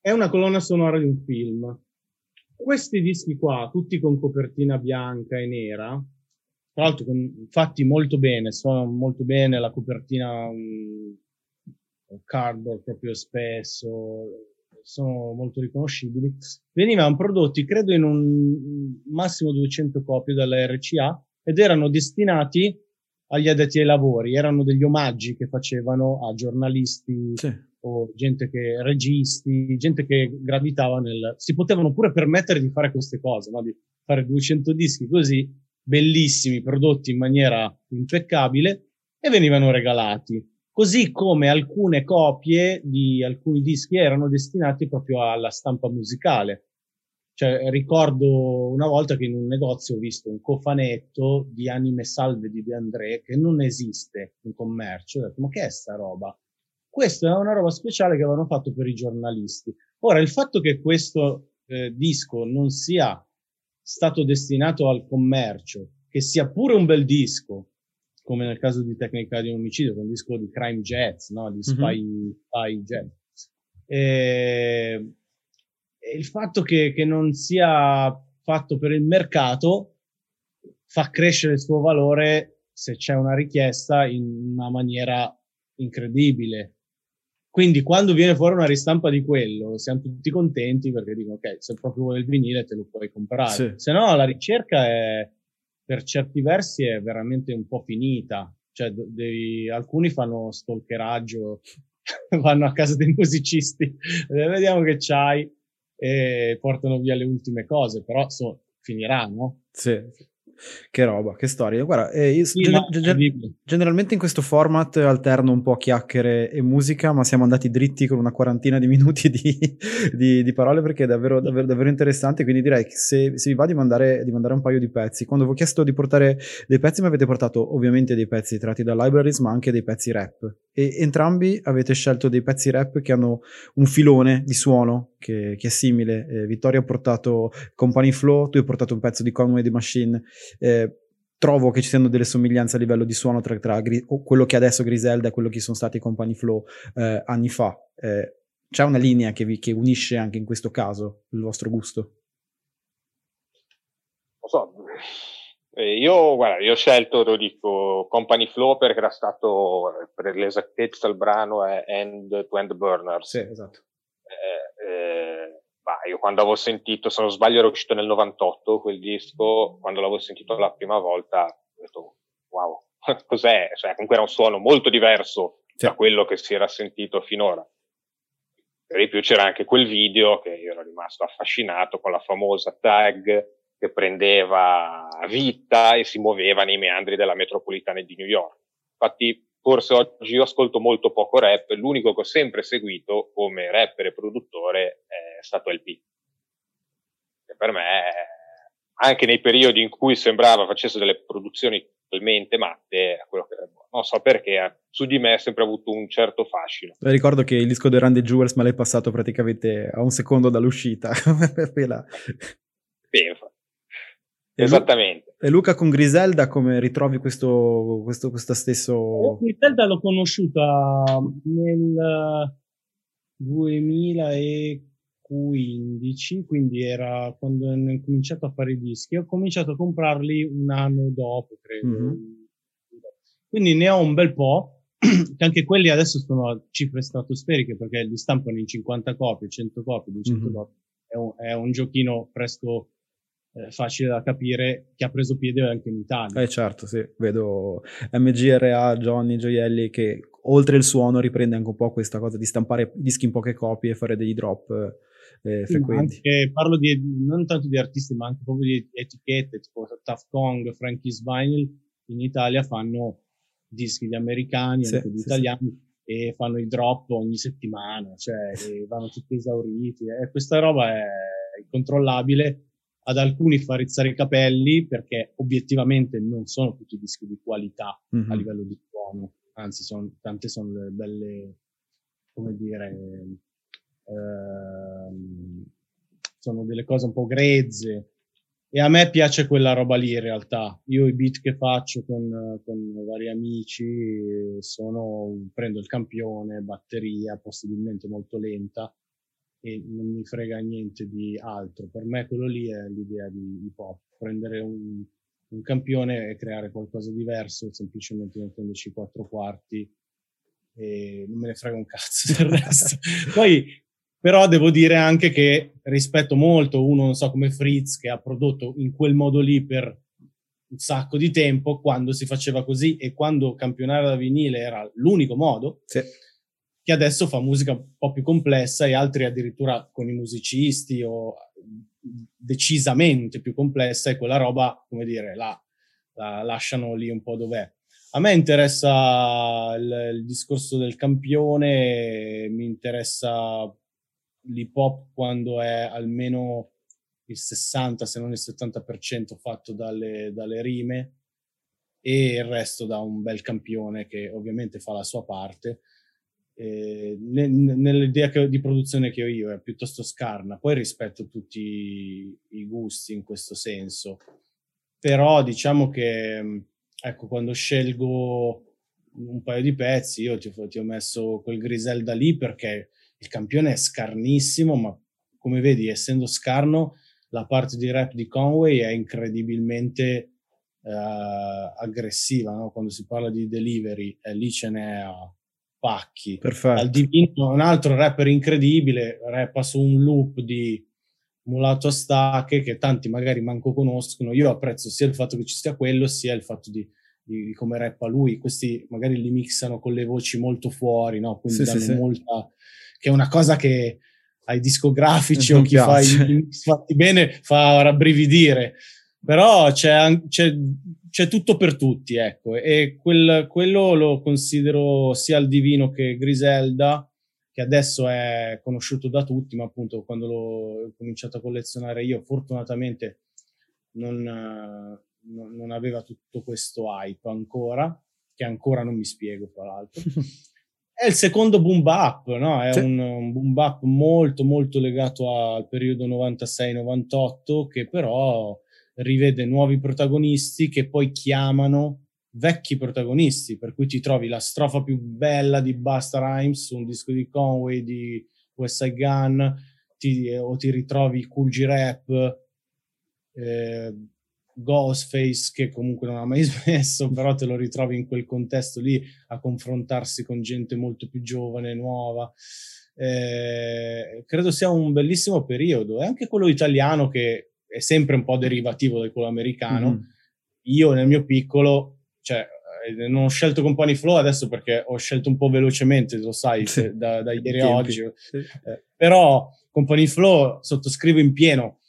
S3: È una colonna sonora di un film. Questi dischi qua, tutti con copertina bianca e nera, tra l'altro con, fatti molto bene, suonano molto bene, la copertina um, cardboard proprio spesso, sono molto riconoscibili. Venivano prodotti, credo, in un massimo 200 copie dalla RCA ed erano destinati agli addetti ai lavori, erano degli omaggi che facevano a giornalisti
S1: Sì.
S3: o gente che, registi, gente che gravitava nel, si potevano pure permettere di fare queste cose, no? di fare 200 dischi così, bellissimi, prodotti in maniera impeccabile e venivano regalati. Così come alcune copie di alcuni dischi erano destinati proprio alla stampa musicale. Cioè, ricordo una volta che in un negozio ho visto un cofanetto di Anime Salve di De André che non esiste in commercio. Ho detto, ma che è sta roba? Questa è una roba speciale che avevano fatto per i giornalisti. Ora, il fatto che questo eh, disco non sia stato destinato al commercio, che sia pure un bel disco, come nel caso di Tecnica di un omicidio, un disco di crime jazz, no? di spy, mm-hmm. spy jazz. E, e il fatto che, che, non sia fatto per il mercato fa crescere il suo valore se c'è una richiesta in una maniera incredibile. Quindi quando viene fuori una ristampa di quello, siamo tutti contenti perché dicono ok, se proprio vuoi il vinile te lo puoi comprare.
S1: Sì.
S3: Se no la ricerca è, per certi versi è veramente un po' finita. Cioè, devi, alcuni fanno stalkeraggio, vanno a casa dei musicisti, eh, vediamo che c'hai e portano via le ultime cose, però so, finiranno.
S1: Sì. Che roba, che storia. Guarda, eh, io sì, gener- gener- generalmente in questo format alterno un po' chiacchiere e musica, ma siamo andati dritti con una quarantina di minuti di, di, di parole perché è davvero, davvero, davvero, interessante. Quindi direi che se, se vi va di mandare, di mandare, un paio di pezzi. Quando vi ho chiesto di portare dei pezzi, mi avete portato ovviamente dei pezzi tratti da libraries, ma anche dei pezzi rap. E entrambi avete scelto dei pezzi rap che hanno un filone di suono che, che è simile. Eh, Vittorio ha portato Company Flow, tu hai portato un pezzo di Conway the Machine. Eh, trovo che ci siano delle somiglianze a livello di suono tra, tra Gri- quello che è adesso Griselda e quello che sono stati Company Flow eh, anni fa. Eh, c'è una linea che, vi, che, unisce anche in questo caso il vostro gusto?
S2: Lo so. Eh, io, guarda, io ho scelto, lo dico, Company Flow perché era stato, per l'esattezza, il brano è End to End Burners.
S1: Sì, esatto.
S2: Eh, io quando avevo sentito, se non sbaglio era uscito nel 98 quel disco, quando l'avevo sentito la prima volta ho detto wow, cos'è? Cioè, comunque era un suono molto diverso sì. da quello che si era sentito finora. Per di più c'era anche quel video che io ero rimasto affascinato con la famosa tag che prendeva vita e si muoveva nei meandri della metropolitana di New York. Infatti forse oggi io ascolto molto poco rap, l'unico che ho sempre seguito come rapper e produttore è stato LP. E per me, anche nei periodi in cui sembrava facesse delle produzioni talmente matte, che non so perché, su di me ha sempre avuto un certo fascino.
S1: Ricordo che il disco dei Randy Jewels me l'hai passato praticamente a un secondo dall'uscita.
S2: Esattamente.
S1: E Luca con Griselda come ritrovi questo, questo, questo stesso...
S3: Griselda l'ho conosciuta nel 2015, quindi era quando ho cominciato a fare i dischi. Ho cominciato a comprarli un anno dopo, credo. Mm-hmm. Quindi ne ho un bel po', che anche quelli adesso sono cifre stratosferiche perché li stampano in 50 copie, 100 copie, 200 mm-hmm. copie. È un, è un giochino presto eh, facile da capire che ha preso piede anche in Italia.
S1: Eh certo, sì, vedo MGRA, Johnny Gioielli che oltre il suono riprende anche un po' questa cosa di stampare dischi in poche copie e fare degli drop eh, frequenti.
S3: Anche, parlo di, non tanto di artisti, ma anche proprio di etichette, tipo Tough Kong, Frankie's Vinyl, in Italia fanno dischi di americani, sì, anche di sì, italiani, sì. e fanno i drop ogni settimana, cioè vanno tutti esauriti. E questa roba è incontrollabile. Ad alcuni fa rizzare i capelli perché obiettivamente non sono tutti dischi di qualità mm-hmm. a livello di suono, anzi sono, tante sono delle belle, come dire, ehm, sono delle cose un po' grezze, e a me piace quella roba lì in realtà. Io i beat che faccio con, con vari amici sono, prendo il campione, batteria, possibilmente molto lenta e non mi frega niente di altro. Per me quello lì è l'idea di hip hop, prendere un, un campione e creare qualcosa di diverso, semplicemente mettendoci quattro quarti e non me ne frega un cazzo del resto. Poi però devo dire anche che rispetto molto uno, non so come Fritz, che ha prodotto in quel modo lì per un sacco di tempo, quando si faceva così e quando campionare da vinile era l'unico modo, sì. Che adesso fa musica un po' più complessa e altri addirittura con i musicisti o decisamente più complessa e quella roba, come dire, la, la lasciano lì un po' dov'è. A me interessa il, il discorso del campione, mi interessa l'hip hop quando è almeno il 60 se non il 70% fatto dalle, dalle rime e il resto da un bel campione che ovviamente fa la sua parte. Eh, nell'idea che, di produzione che ho io è piuttosto scarna, poi rispetto tutti i gusti in questo senso, però diciamo che ecco quando scelgo un paio di pezzi io ti, ti ho messo quel Griselda lì perché il campione è scarnissimo, ma come vedi, essendo scarno, la parte di rap di Conway è incredibilmente uh, aggressiva, no? quando si parla di delivery, eh, lì ce n'è a pacchi.
S1: Perfetto.
S3: Al Divino, un altro rapper incredibile, rappa su un loop di Mulato a Stacche, che tanti magari manco conoscono. Io apprezzo sia il fatto che ci sia quello, sia il fatto di, di, di come rappa lui. Questi magari li mixano con le voci molto fuori, no? quindi sì, danno sì, molta... Sì che è una cosa che ai discografici o chi fa i fatti bene fa rabbrividire. Però c'è, c'è, c'è, tutto per tutti, ecco, e quel, quello lo considero sia il divino che Griselda, che adesso è conosciuto da tutti, ma appunto quando l'ho cominciato a collezionare io, fortunatamente non, non, non aveva tutto questo hype ancora, che ancora non mi spiego, tra l'altro. È il secondo boom bap, no? È sì. un, un, boom bap molto molto legato al periodo 96-98 che però rivede nuovi protagonisti che poi chiamano vecchi protagonisti, per cui ti trovi la strofa più bella di Basta Rhymes su un disco di Conway, di West Side Gun, ti, o ti ritrovi Cool G Rap, eh, Ghostface che comunque non ha mai smesso, però te lo ritrovi in quel contesto lì a confrontarsi con gente molto più giovane, nuova. Eh, credo sia un bellissimo periodo e anche quello italiano che è sempre un po' derivativo da quello americano. Mm-hmm. Io nel mio piccolo, cioè, eh, non ho scelto Company Flow adesso perché ho scelto un po' velocemente, lo sai, sì. da, da, ieri a oggi. Sì. Eh, però Company Flow sottoscrivo in pieno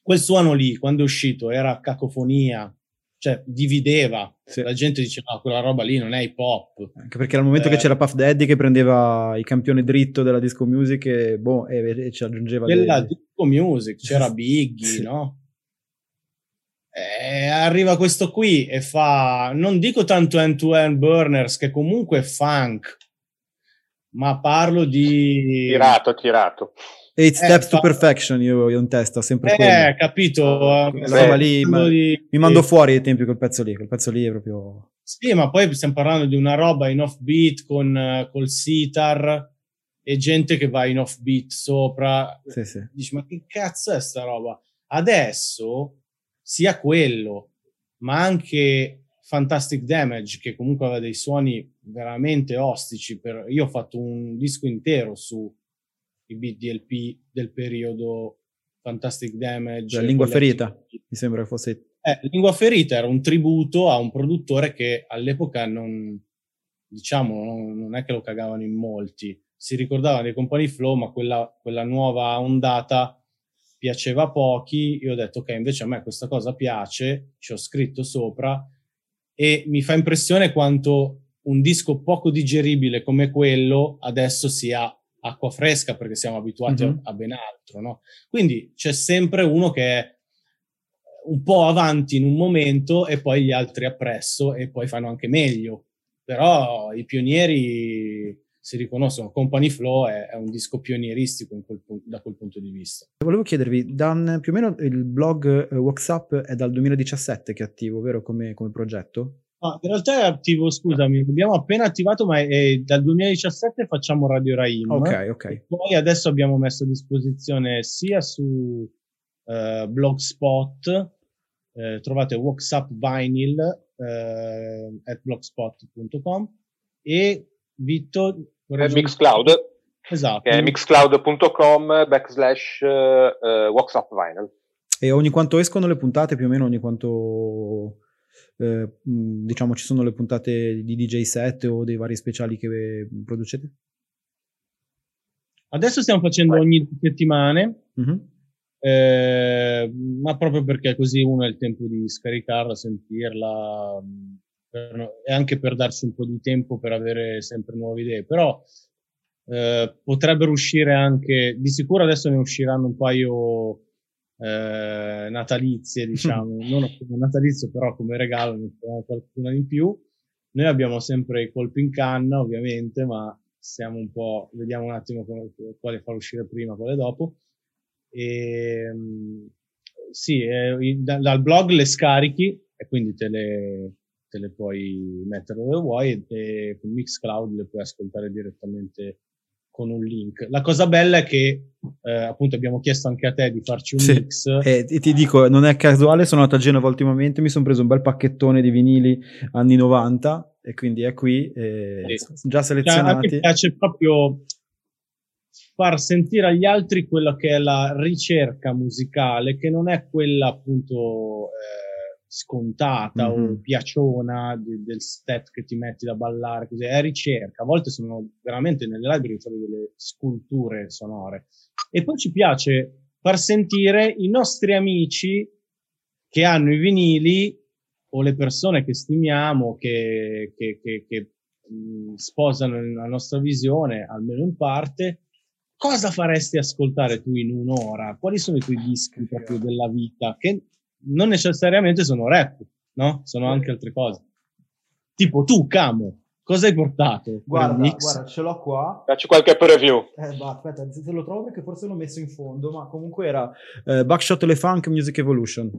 S3: quel suono lì, quando è uscito, era cacofonia, cioè divideva. Sì. La gente diceva, no, quella roba lì non è hip hop.
S1: Anche perché al momento eh, che c'era Puff Daddy che prendeva il campione dritto della disco music e, boh, e, e ci aggiungeva...
S3: Della dei... disco music, c'era Biggie, sì. no? E arriva questo qui e fa, non dico tanto end-to-end burners, che comunque è funk, ma parlo di...
S2: Tirato, tirato.
S1: Eh, Steps to Perfection io, io in testa, sempre
S3: eh, quello. capito.
S1: Eh, lì, ma, di, mi mando fuori ai tempi quel pezzo lì, quel pezzo lì è proprio...
S3: Sì, ma poi stiamo parlando di una roba in offbeat con col sitar e gente che va in offbeat sopra.
S1: Sì, sì.
S3: Dici, ma che cazzo è sta roba? Adesso, sia quello, ma anche Fantastic Damage, che comunque aveva dei suoni veramente ostici. Per... Io ho fatto un disco intero su i beat DLP del periodo Fantastic Damage.
S1: La lingua ferita, mi sembra che fosse...
S3: Eh, Lingua ferita era un tributo a un produttore che all'epoca non, diciamo, non, non è che lo cagavano in molti. Si ricordavano dei compagni flow, ma quella, quella nuova ondata piaceva a pochi. Io ho detto, ok, invece a me questa cosa piace, ci ho scritto sopra e mi fa impressione quanto un disco poco digeribile come quello adesso sia acqua fresca perché siamo abituati mm-hmm. a, a, ben altro, no? Quindi c'è sempre uno che è un po' avanti in un momento e poi gli altri appresso e poi fanno anche meglio. Però i pionieri si riconoscono. Company Flow è, è un disco pionieristico quel, da quel punto di vista.
S1: Volevo chiedervi, Dan, più o meno il blog uh, WhatsApp è dal 2017 che è attivo, vero, come, come progetto?
S3: Ah, in realtà è attivo, scusami, abbiamo appena attivato, ma è, è dal 2017 facciamo Radio Raim.
S1: Ok, ok.
S3: Poi adesso abbiamo messo a disposizione sia su uh, Blogspot, eh, trovate WhatsApp Vinyl eh, at blogspot.com e Vitto...
S2: Mixcloud.
S3: Esatto.
S2: Che è mixcloud.com backslash uh, WhatsApp Vinyl.
S1: E ogni quanto escono le puntate, più o meno ogni quanto eh, diciamo ci sono le puntate di DJ set o dei vari speciali che producete?
S3: Adesso stiamo facendo ogni settimane, mm-hmm. eh, ma proprio perché così uno ha il tempo di scaricarla, sentirla per, e anche per darsi un po' di tempo per avere sempre nuove idee. Però eh, potrebbero uscire anche, di sicuro adesso ne usciranno un paio eh, natalizie, diciamo, non come natalizio, però come regalo ne troviamo qualcuna in più. Noi abbiamo sempre i colpi in canna, ovviamente, ma siamo un po', vediamo un attimo come, quale far uscire prima, quale dopo. E, ehm, sì, eh, da, dal blog le scarichi e quindi te le, te le puoi mettere dove vuoi e, e con Mixcloud le puoi ascoltare direttamente con un link. La cosa bella è che eh, appunto abbiamo chiesto anche a te di farci un sì. mix.
S1: E, e, ti dico, non è casuale, sono andato a Genova ultimamente, mi sono preso un bel pacchettone di vinili anni 90 e quindi è qui, eh, sì. già selezionati.
S3: A me piace proprio far sentire agli altri quella che è la ricerca musicale, che non è quella appunto... Eh, scontata mm-hmm. o piaciona de, del set che ti metti da ballare, così, è ricerca. A volte sono veramente nelle library trovi delle sculture sonore. E poi ci piace far sentire i nostri amici che hanno i vinili o le persone che stimiamo, che, che, che, che mh, sposano la nostra visione, almeno in parte, cosa faresti ascoltare tu in un'ora? Quali sono i tuoi dischi proprio della vita? Che non necessariamente sono rap, no? Sono anche altre cose. Tipo tu, Camo, cosa hai portato?
S1: Guarda, guarda, ce l'ho qua.
S2: Faccio qualche preview.
S1: Eh, bah, aspetta, se lo trovo perché forse l'ho messo in fondo, ma comunque era eh, Buckshot Le Funk Music Evolution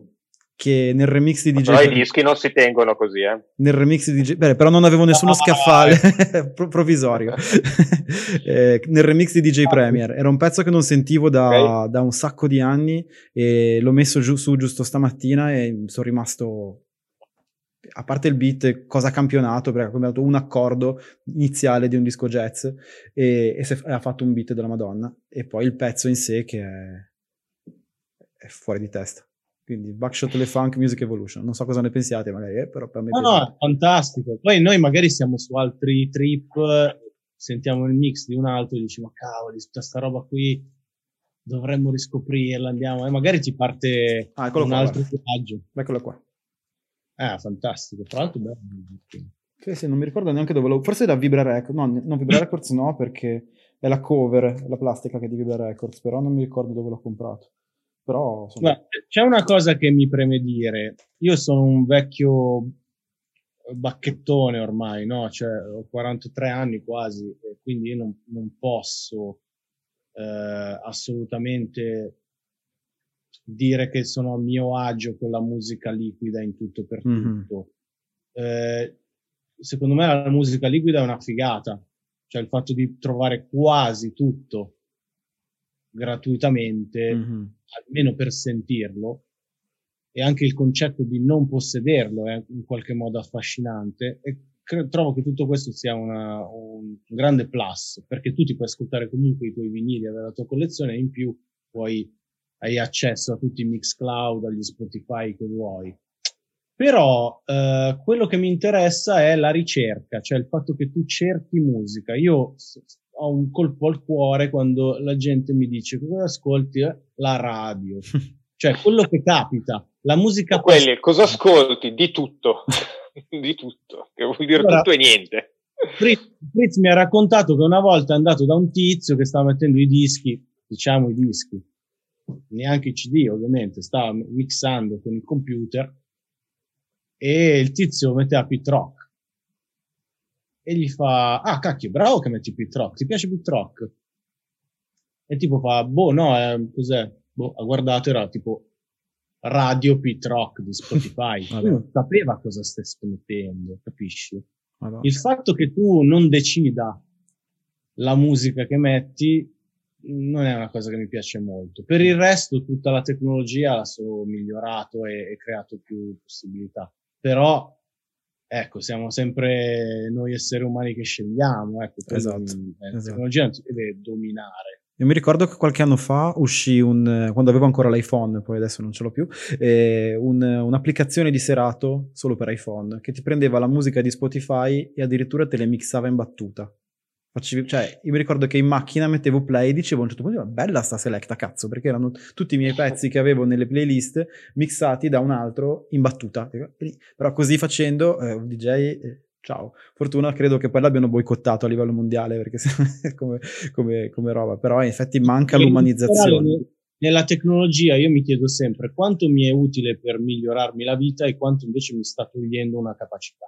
S1: che nel remix di DJ
S2: però i dischi non si tengono così eh.
S1: nel remix di DJ Beh, però non avevo nessuno ah, scaffale. provvisorio. Eh, nel remix di DJ Premier. Era un pezzo che non sentivo da, okay. da un sacco di anni e l'ho messo giù, su giusto stamattina e sono rimasto a parte il beat cosa campionato perché ha cambiato un accordo iniziale di un disco jazz e, e, ha fatto un beat della Madonna. E poi il pezzo in sé che è, è fuori di testa quindi Buckshot Le Funk Music Evolution. Non so cosa ne pensiate, magari, eh, però per me.
S3: No, no, fantastico. Poi noi magari siamo su altri trip, sentiamo il mix di un altro e dici, ma cavoli, tutta sta roba qui dovremmo riscoprirla, andiamo, e magari ti parte ah, un qua, altro viaggio.
S1: Eccolo qua.
S3: Ah, fantastico. Tra l'altro, bello.
S1: Sì, sì, non mi ricordo neanche dove lo... Forse da Vibra Records. No, non Vibra Records no, perché è la cover, la plastica che è di Vibra Records, però non mi ricordo dove l'ho comprato. Però sono...
S3: Guarda, c'è una cosa che mi preme dire. Io sono un vecchio bacchettone ormai, no? Cioè, ho 43 anni quasi, e quindi io non, non posso eh, assolutamente dire che sono a mio agio con la musica liquida in tutto per mm-hmm. tutto. Eh, secondo me la musica liquida è una figata, cioè il fatto di trovare quasi tutto gratuitamente, mm-hmm. almeno per sentirlo, e anche il concetto di non possederlo è in qualche modo affascinante e cre- trovo che tutto questo sia una, un, grande plus perché tu ti puoi ascoltare comunque i tuoi vinili, avere la tua collezione e in più puoi hai accesso a tutti i Mixcloud, agli Spotify che vuoi. Però eh, quello che mi interessa è la ricerca, cioè il fatto che tu cerchi musica. Io ho un colpo al cuore quando la gente mi dice cosa ascolti? La radio. cioè quello che capita, la musica...
S2: Quelli, cosa ascolti? Di tutto. di tutto, che vuol dire allora, tutto e niente.
S3: Fritz, Fritz mi ha raccontato che una volta è andato da un tizio che stava mettendo i dischi, diciamo i dischi, neanche i CD ovviamente, stava mixando con il computer e il tizio metteva Pit Rock e gli fa ah cacchio bravo che metti Pit Rock ti piace Pit Rock e tipo fa boh no eh, cos'è boh, ha guardato era tipo radio Pit Rock di Spotify non sapeva cosa stesse mettendo capisci Madonna. il fatto che tu non decida la musica che metti non è una cosa che mi piace molto. Per il resto, tutta la tecnologia ha solo migliorato e, e creato più possibilità. Però, ecco, siamo sempre noi esseri umani che scegliamo. Ecco, esatto, eh, la esatto. tecnologia non si deve dominare.
S1: Io mi ricordo che qualche anno fa uscì un, quando avevo ancora l'iPhone, poi adesso non ce l'ho più, eh, un, un'applicazione di serato solo per iPhone che ti prendeva la musica di Spotify e addirittura te le mixava in battuta. Facevi, cioè, io mi ricordo che in macchina mettevo play e dicevo a un certo punto, bella sta selecta, cazzo, perché erano tutti i miei pezzi che avevo nelle playlist mixati da un altro in battuta. Però così facendo, eh, un DJ, eh, ciao. Fortuna credo che poi l'abbiano boicottato a livello mondiale, perché come, come, come roba. Però in effetti manca l'umanizzazione.
S3: Nella tecnologia io mi chiedo sempre quanto mi è utile per migliorarmi la vita e quanto invece mi sta togliendo una capacità.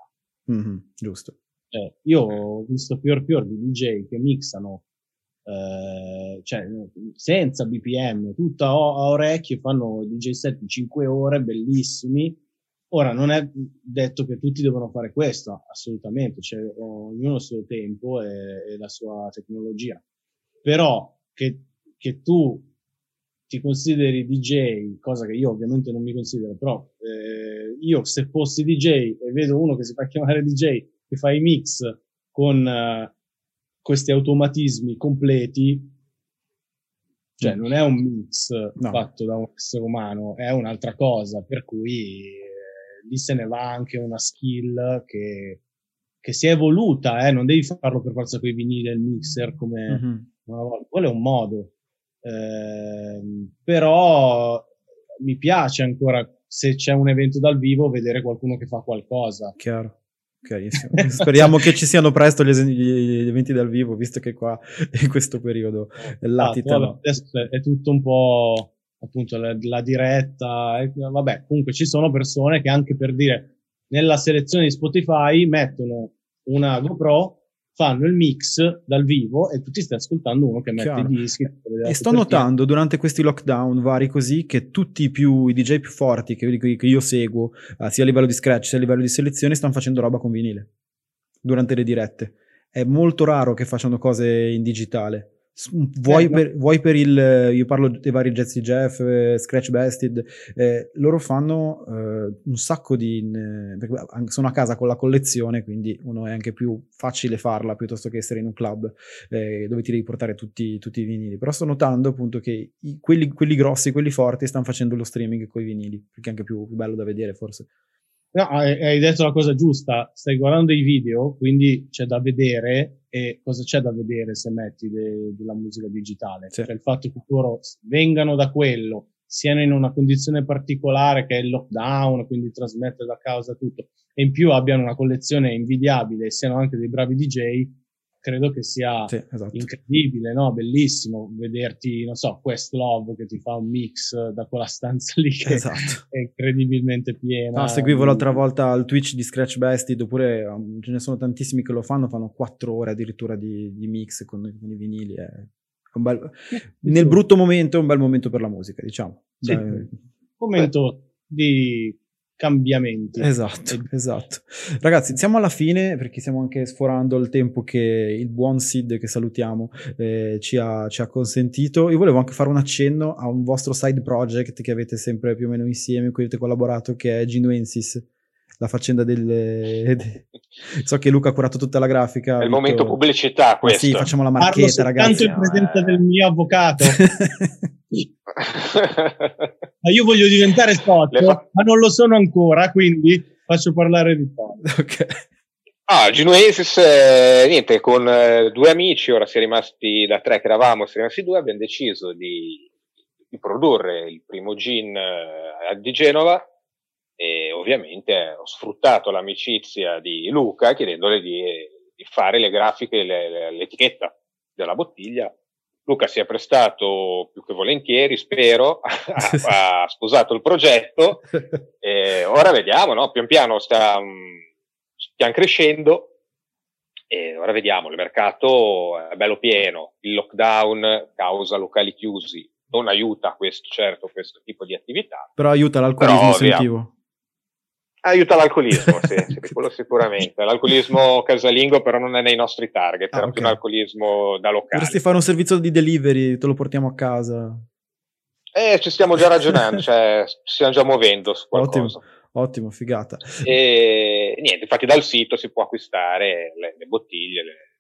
S1: Mm-hmm, giusto.
S3: Eh, io ho visto più più di DJ che mixano eh, cioè, senza BPM, tutto a, orecchio, fanno DJ set di 5 ore, bellissimi. Ora, non è detto che tutti devono fare questo, assolutamente, cioè, ognuno ha il suo tempo e, e la sua tecnologia. Però che, che tu ti consideri DJ, cosa che io ovviamente non mi considero, però eh, io se fossi DJ e vedo uno che si fa chiamare DJ che fa i mix con uh, questi automatismi completi, cioè mm. non è un mix no. fatto da un essere umano, è un'altra cosa, per cui eh, lì se ne va anche una skill che, che si è evoluta, eh? non devi farlo per forza con i vinili e il mixer come mm-hmm. una volta, quello è un modo. Eh, però mi piace ancora se c'è un evento dal vivo vedere qualcuno che fa qualcosa.
S1: Chiaro. Carissimo. Speriamo che ci siano presto gli, es- gli, eventi dal vivo, visto che qua in questo periodo
S3: eh, latitano. Ah, adesso è tutto un po' appunto la, la diretta. E, vabbè, comunque ci sono persone che anche per dire nella selezione di Spotify mettono una GoPro fanno il mix dal vivo e tu ti stai ascoltando uno che mette Chiaro. i dischi.
S1: E sto notando durante questi lockdown vari così che tutti i, più, i DJ più forti che, che io seguo, uh, sia a livello di scratch sia a livello di selezione, stanno facendo roba con vinile durante le dirette. È molto raro che facciano cose in digitale. Vuoi, eh, per, vuoi, per, il io parlo dei vari Jazzy Jeff, eh, Scratch Bested, eh, loro fanno eh, un sacco di sono a casa con la collezione, quindi uno è anche più facile farla piuttosto che essere in un club eh, dove ti devi portare tutti, tutti, i vinili. Però sto notando appunto che i, quelli, quelli, grossi, quelli forti, stanno facendo lo streaming con i vinili, perché è anche più, più bello da vedere forse.
S3: No, hai detto la cosa giusta, stai guardando i video, quindi c'è da vedere e cosa c'è da vedere se metti de- della musica digitale. Sì. Cioè il fatto che loro vengano da quello, siano in una condizione particolare che è il lockdown, quindi trasmettere da casa tutto, e in più abbiano una collezione invidiabile e siano anche dei bravi DJ, credo che sia sì, esatto. incredibile, no? Bellissimo vederti, non so, Questlove che ti fa un mix da quella stanza lì che esatto. è incredibilmente piena.
S1: No, seguivo l'altra volta al Twitch di Scratch Bested, oppure um, ce ne sono tantissimi che lo fanno, fanno quattro ore addirittura di, di mix con, con, i vinili. Un bel... Nel brutto momento è un bel momento per la musica, diciamo.
S3: Sì. Momento di cambiamenti.
S1: Esatto, esatto. Ragazzi, siamo alla fine perché stiamo anche sforando il tempo che il buon Sid, che salutiamo, eh, ci, ha, ci, ha, consentito. Io volevo anche fare un accenno a un vostro side project che avete sempre più o meno insieme, in cui avete collaborato, che è Genuensis. La faccenda del... De... So che Luca ha curato tutta la grafica.
S2: È il momento pubblicità questo.
S1: sì, facciamo la marchetta, ragazzi.
S3: Tanto in presenza del mio avvocato. io voglio diventare socio, fa- ma non lo sono ancora, quindi faccio parlare di te.
S2: Ok. Ah, Genuesis, eh, niente, con eh, due amici, ora si è rimasti da tre che eravamo, si è rimasti due, abbiamo deciso di, di produrre il primo gin eh, di Genova e ovviamente ho sfruttato l'amicizia di Luca chiedendole di, di fare le grafiche, le, le, l'etichetta della bottiglia. Luca si è prestato più che volentieri, spero, ha, ha sposato il progetto e ora vediamo, no? pian piano sta, mm, stiamo crescendo e ora vediamo, il mercato è bello pieno, il lockdown causa locali chiusi, non aiuta questo, certo, questo tipo di attività.
S1: Però aiuta l'alcolismo Però.
S2: Aiuta l'alcolismo, sì, sì, quello sicuramente. L'alcolismo casalingo però non è nei nostri target, ah, era okay. più un alcolismo da locale.
S1: Potresti fare un servizio di delivery, te lo portiamo a casa.
S2: Eh, ci stiamo già ragionando, cioè ci stiamo già muovendo su qualcosa.
S1: Ottimo. Ottimo, figata.
S2: E niente, infatti dal sito si può acquistare le, le bottiglie, le,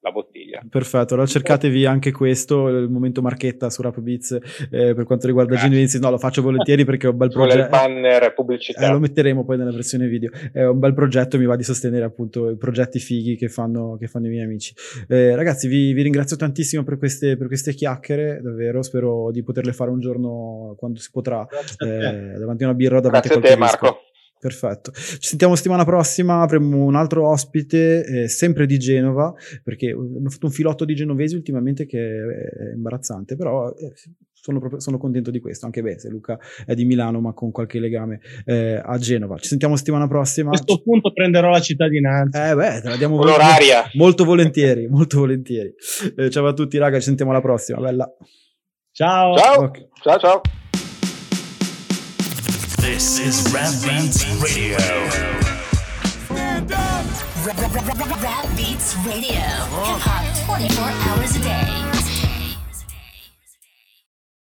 S2: la bottiglia.
S1: Perfetto, allora cercatevi anche questo, il momento marchetta su Rap Beats eh, per quanto riguarda Grazie. Genuinity. No, lo faccio volentieri perché ho un bel progetto. il
S2: banner pubblicità.
S1: Eh, lo metteremo poi nella versione video. È un bel progetto, mi va di sostenere appunto i progetti fighi che fanno, che fanno i miei amici. Eh, ragazzi, vi, vi, ringrazio tantissimo per queste, per queste, chiacchiere, davvero. Spero di poterle fare un giorno quando si potrà, eh, davanti a una birra davanti
S2: Grazie a te, Marco.
S1: Perfetto. Ci sentiamo settimana prossima, avremo un altro ospite, eh, sempre di Genova, perché ho fatto un filotto di genovesi ultimamente che è imbarazzante, però eh, sono, proprio, sono, contento di questo, anche beh, se Luca è di Milano ma con qualche legame eh, a Genova. Ci sentiamo settimana prossima.
S3: A questo punto prenderò la cittadinanza.
S1: Eh beh, te la diamo
S2: molto,
S1: molto volentieri, molto volentieri. Eh, ciao a tutti raga, ci sentiamo alla prossima, bella.
S3: Ciao.
S2: Ciao, okay. ciao ciao.
S4: This is Rap Beats Radio. Stand up! Rap Beats Radio. Hip hop 24 hours a day.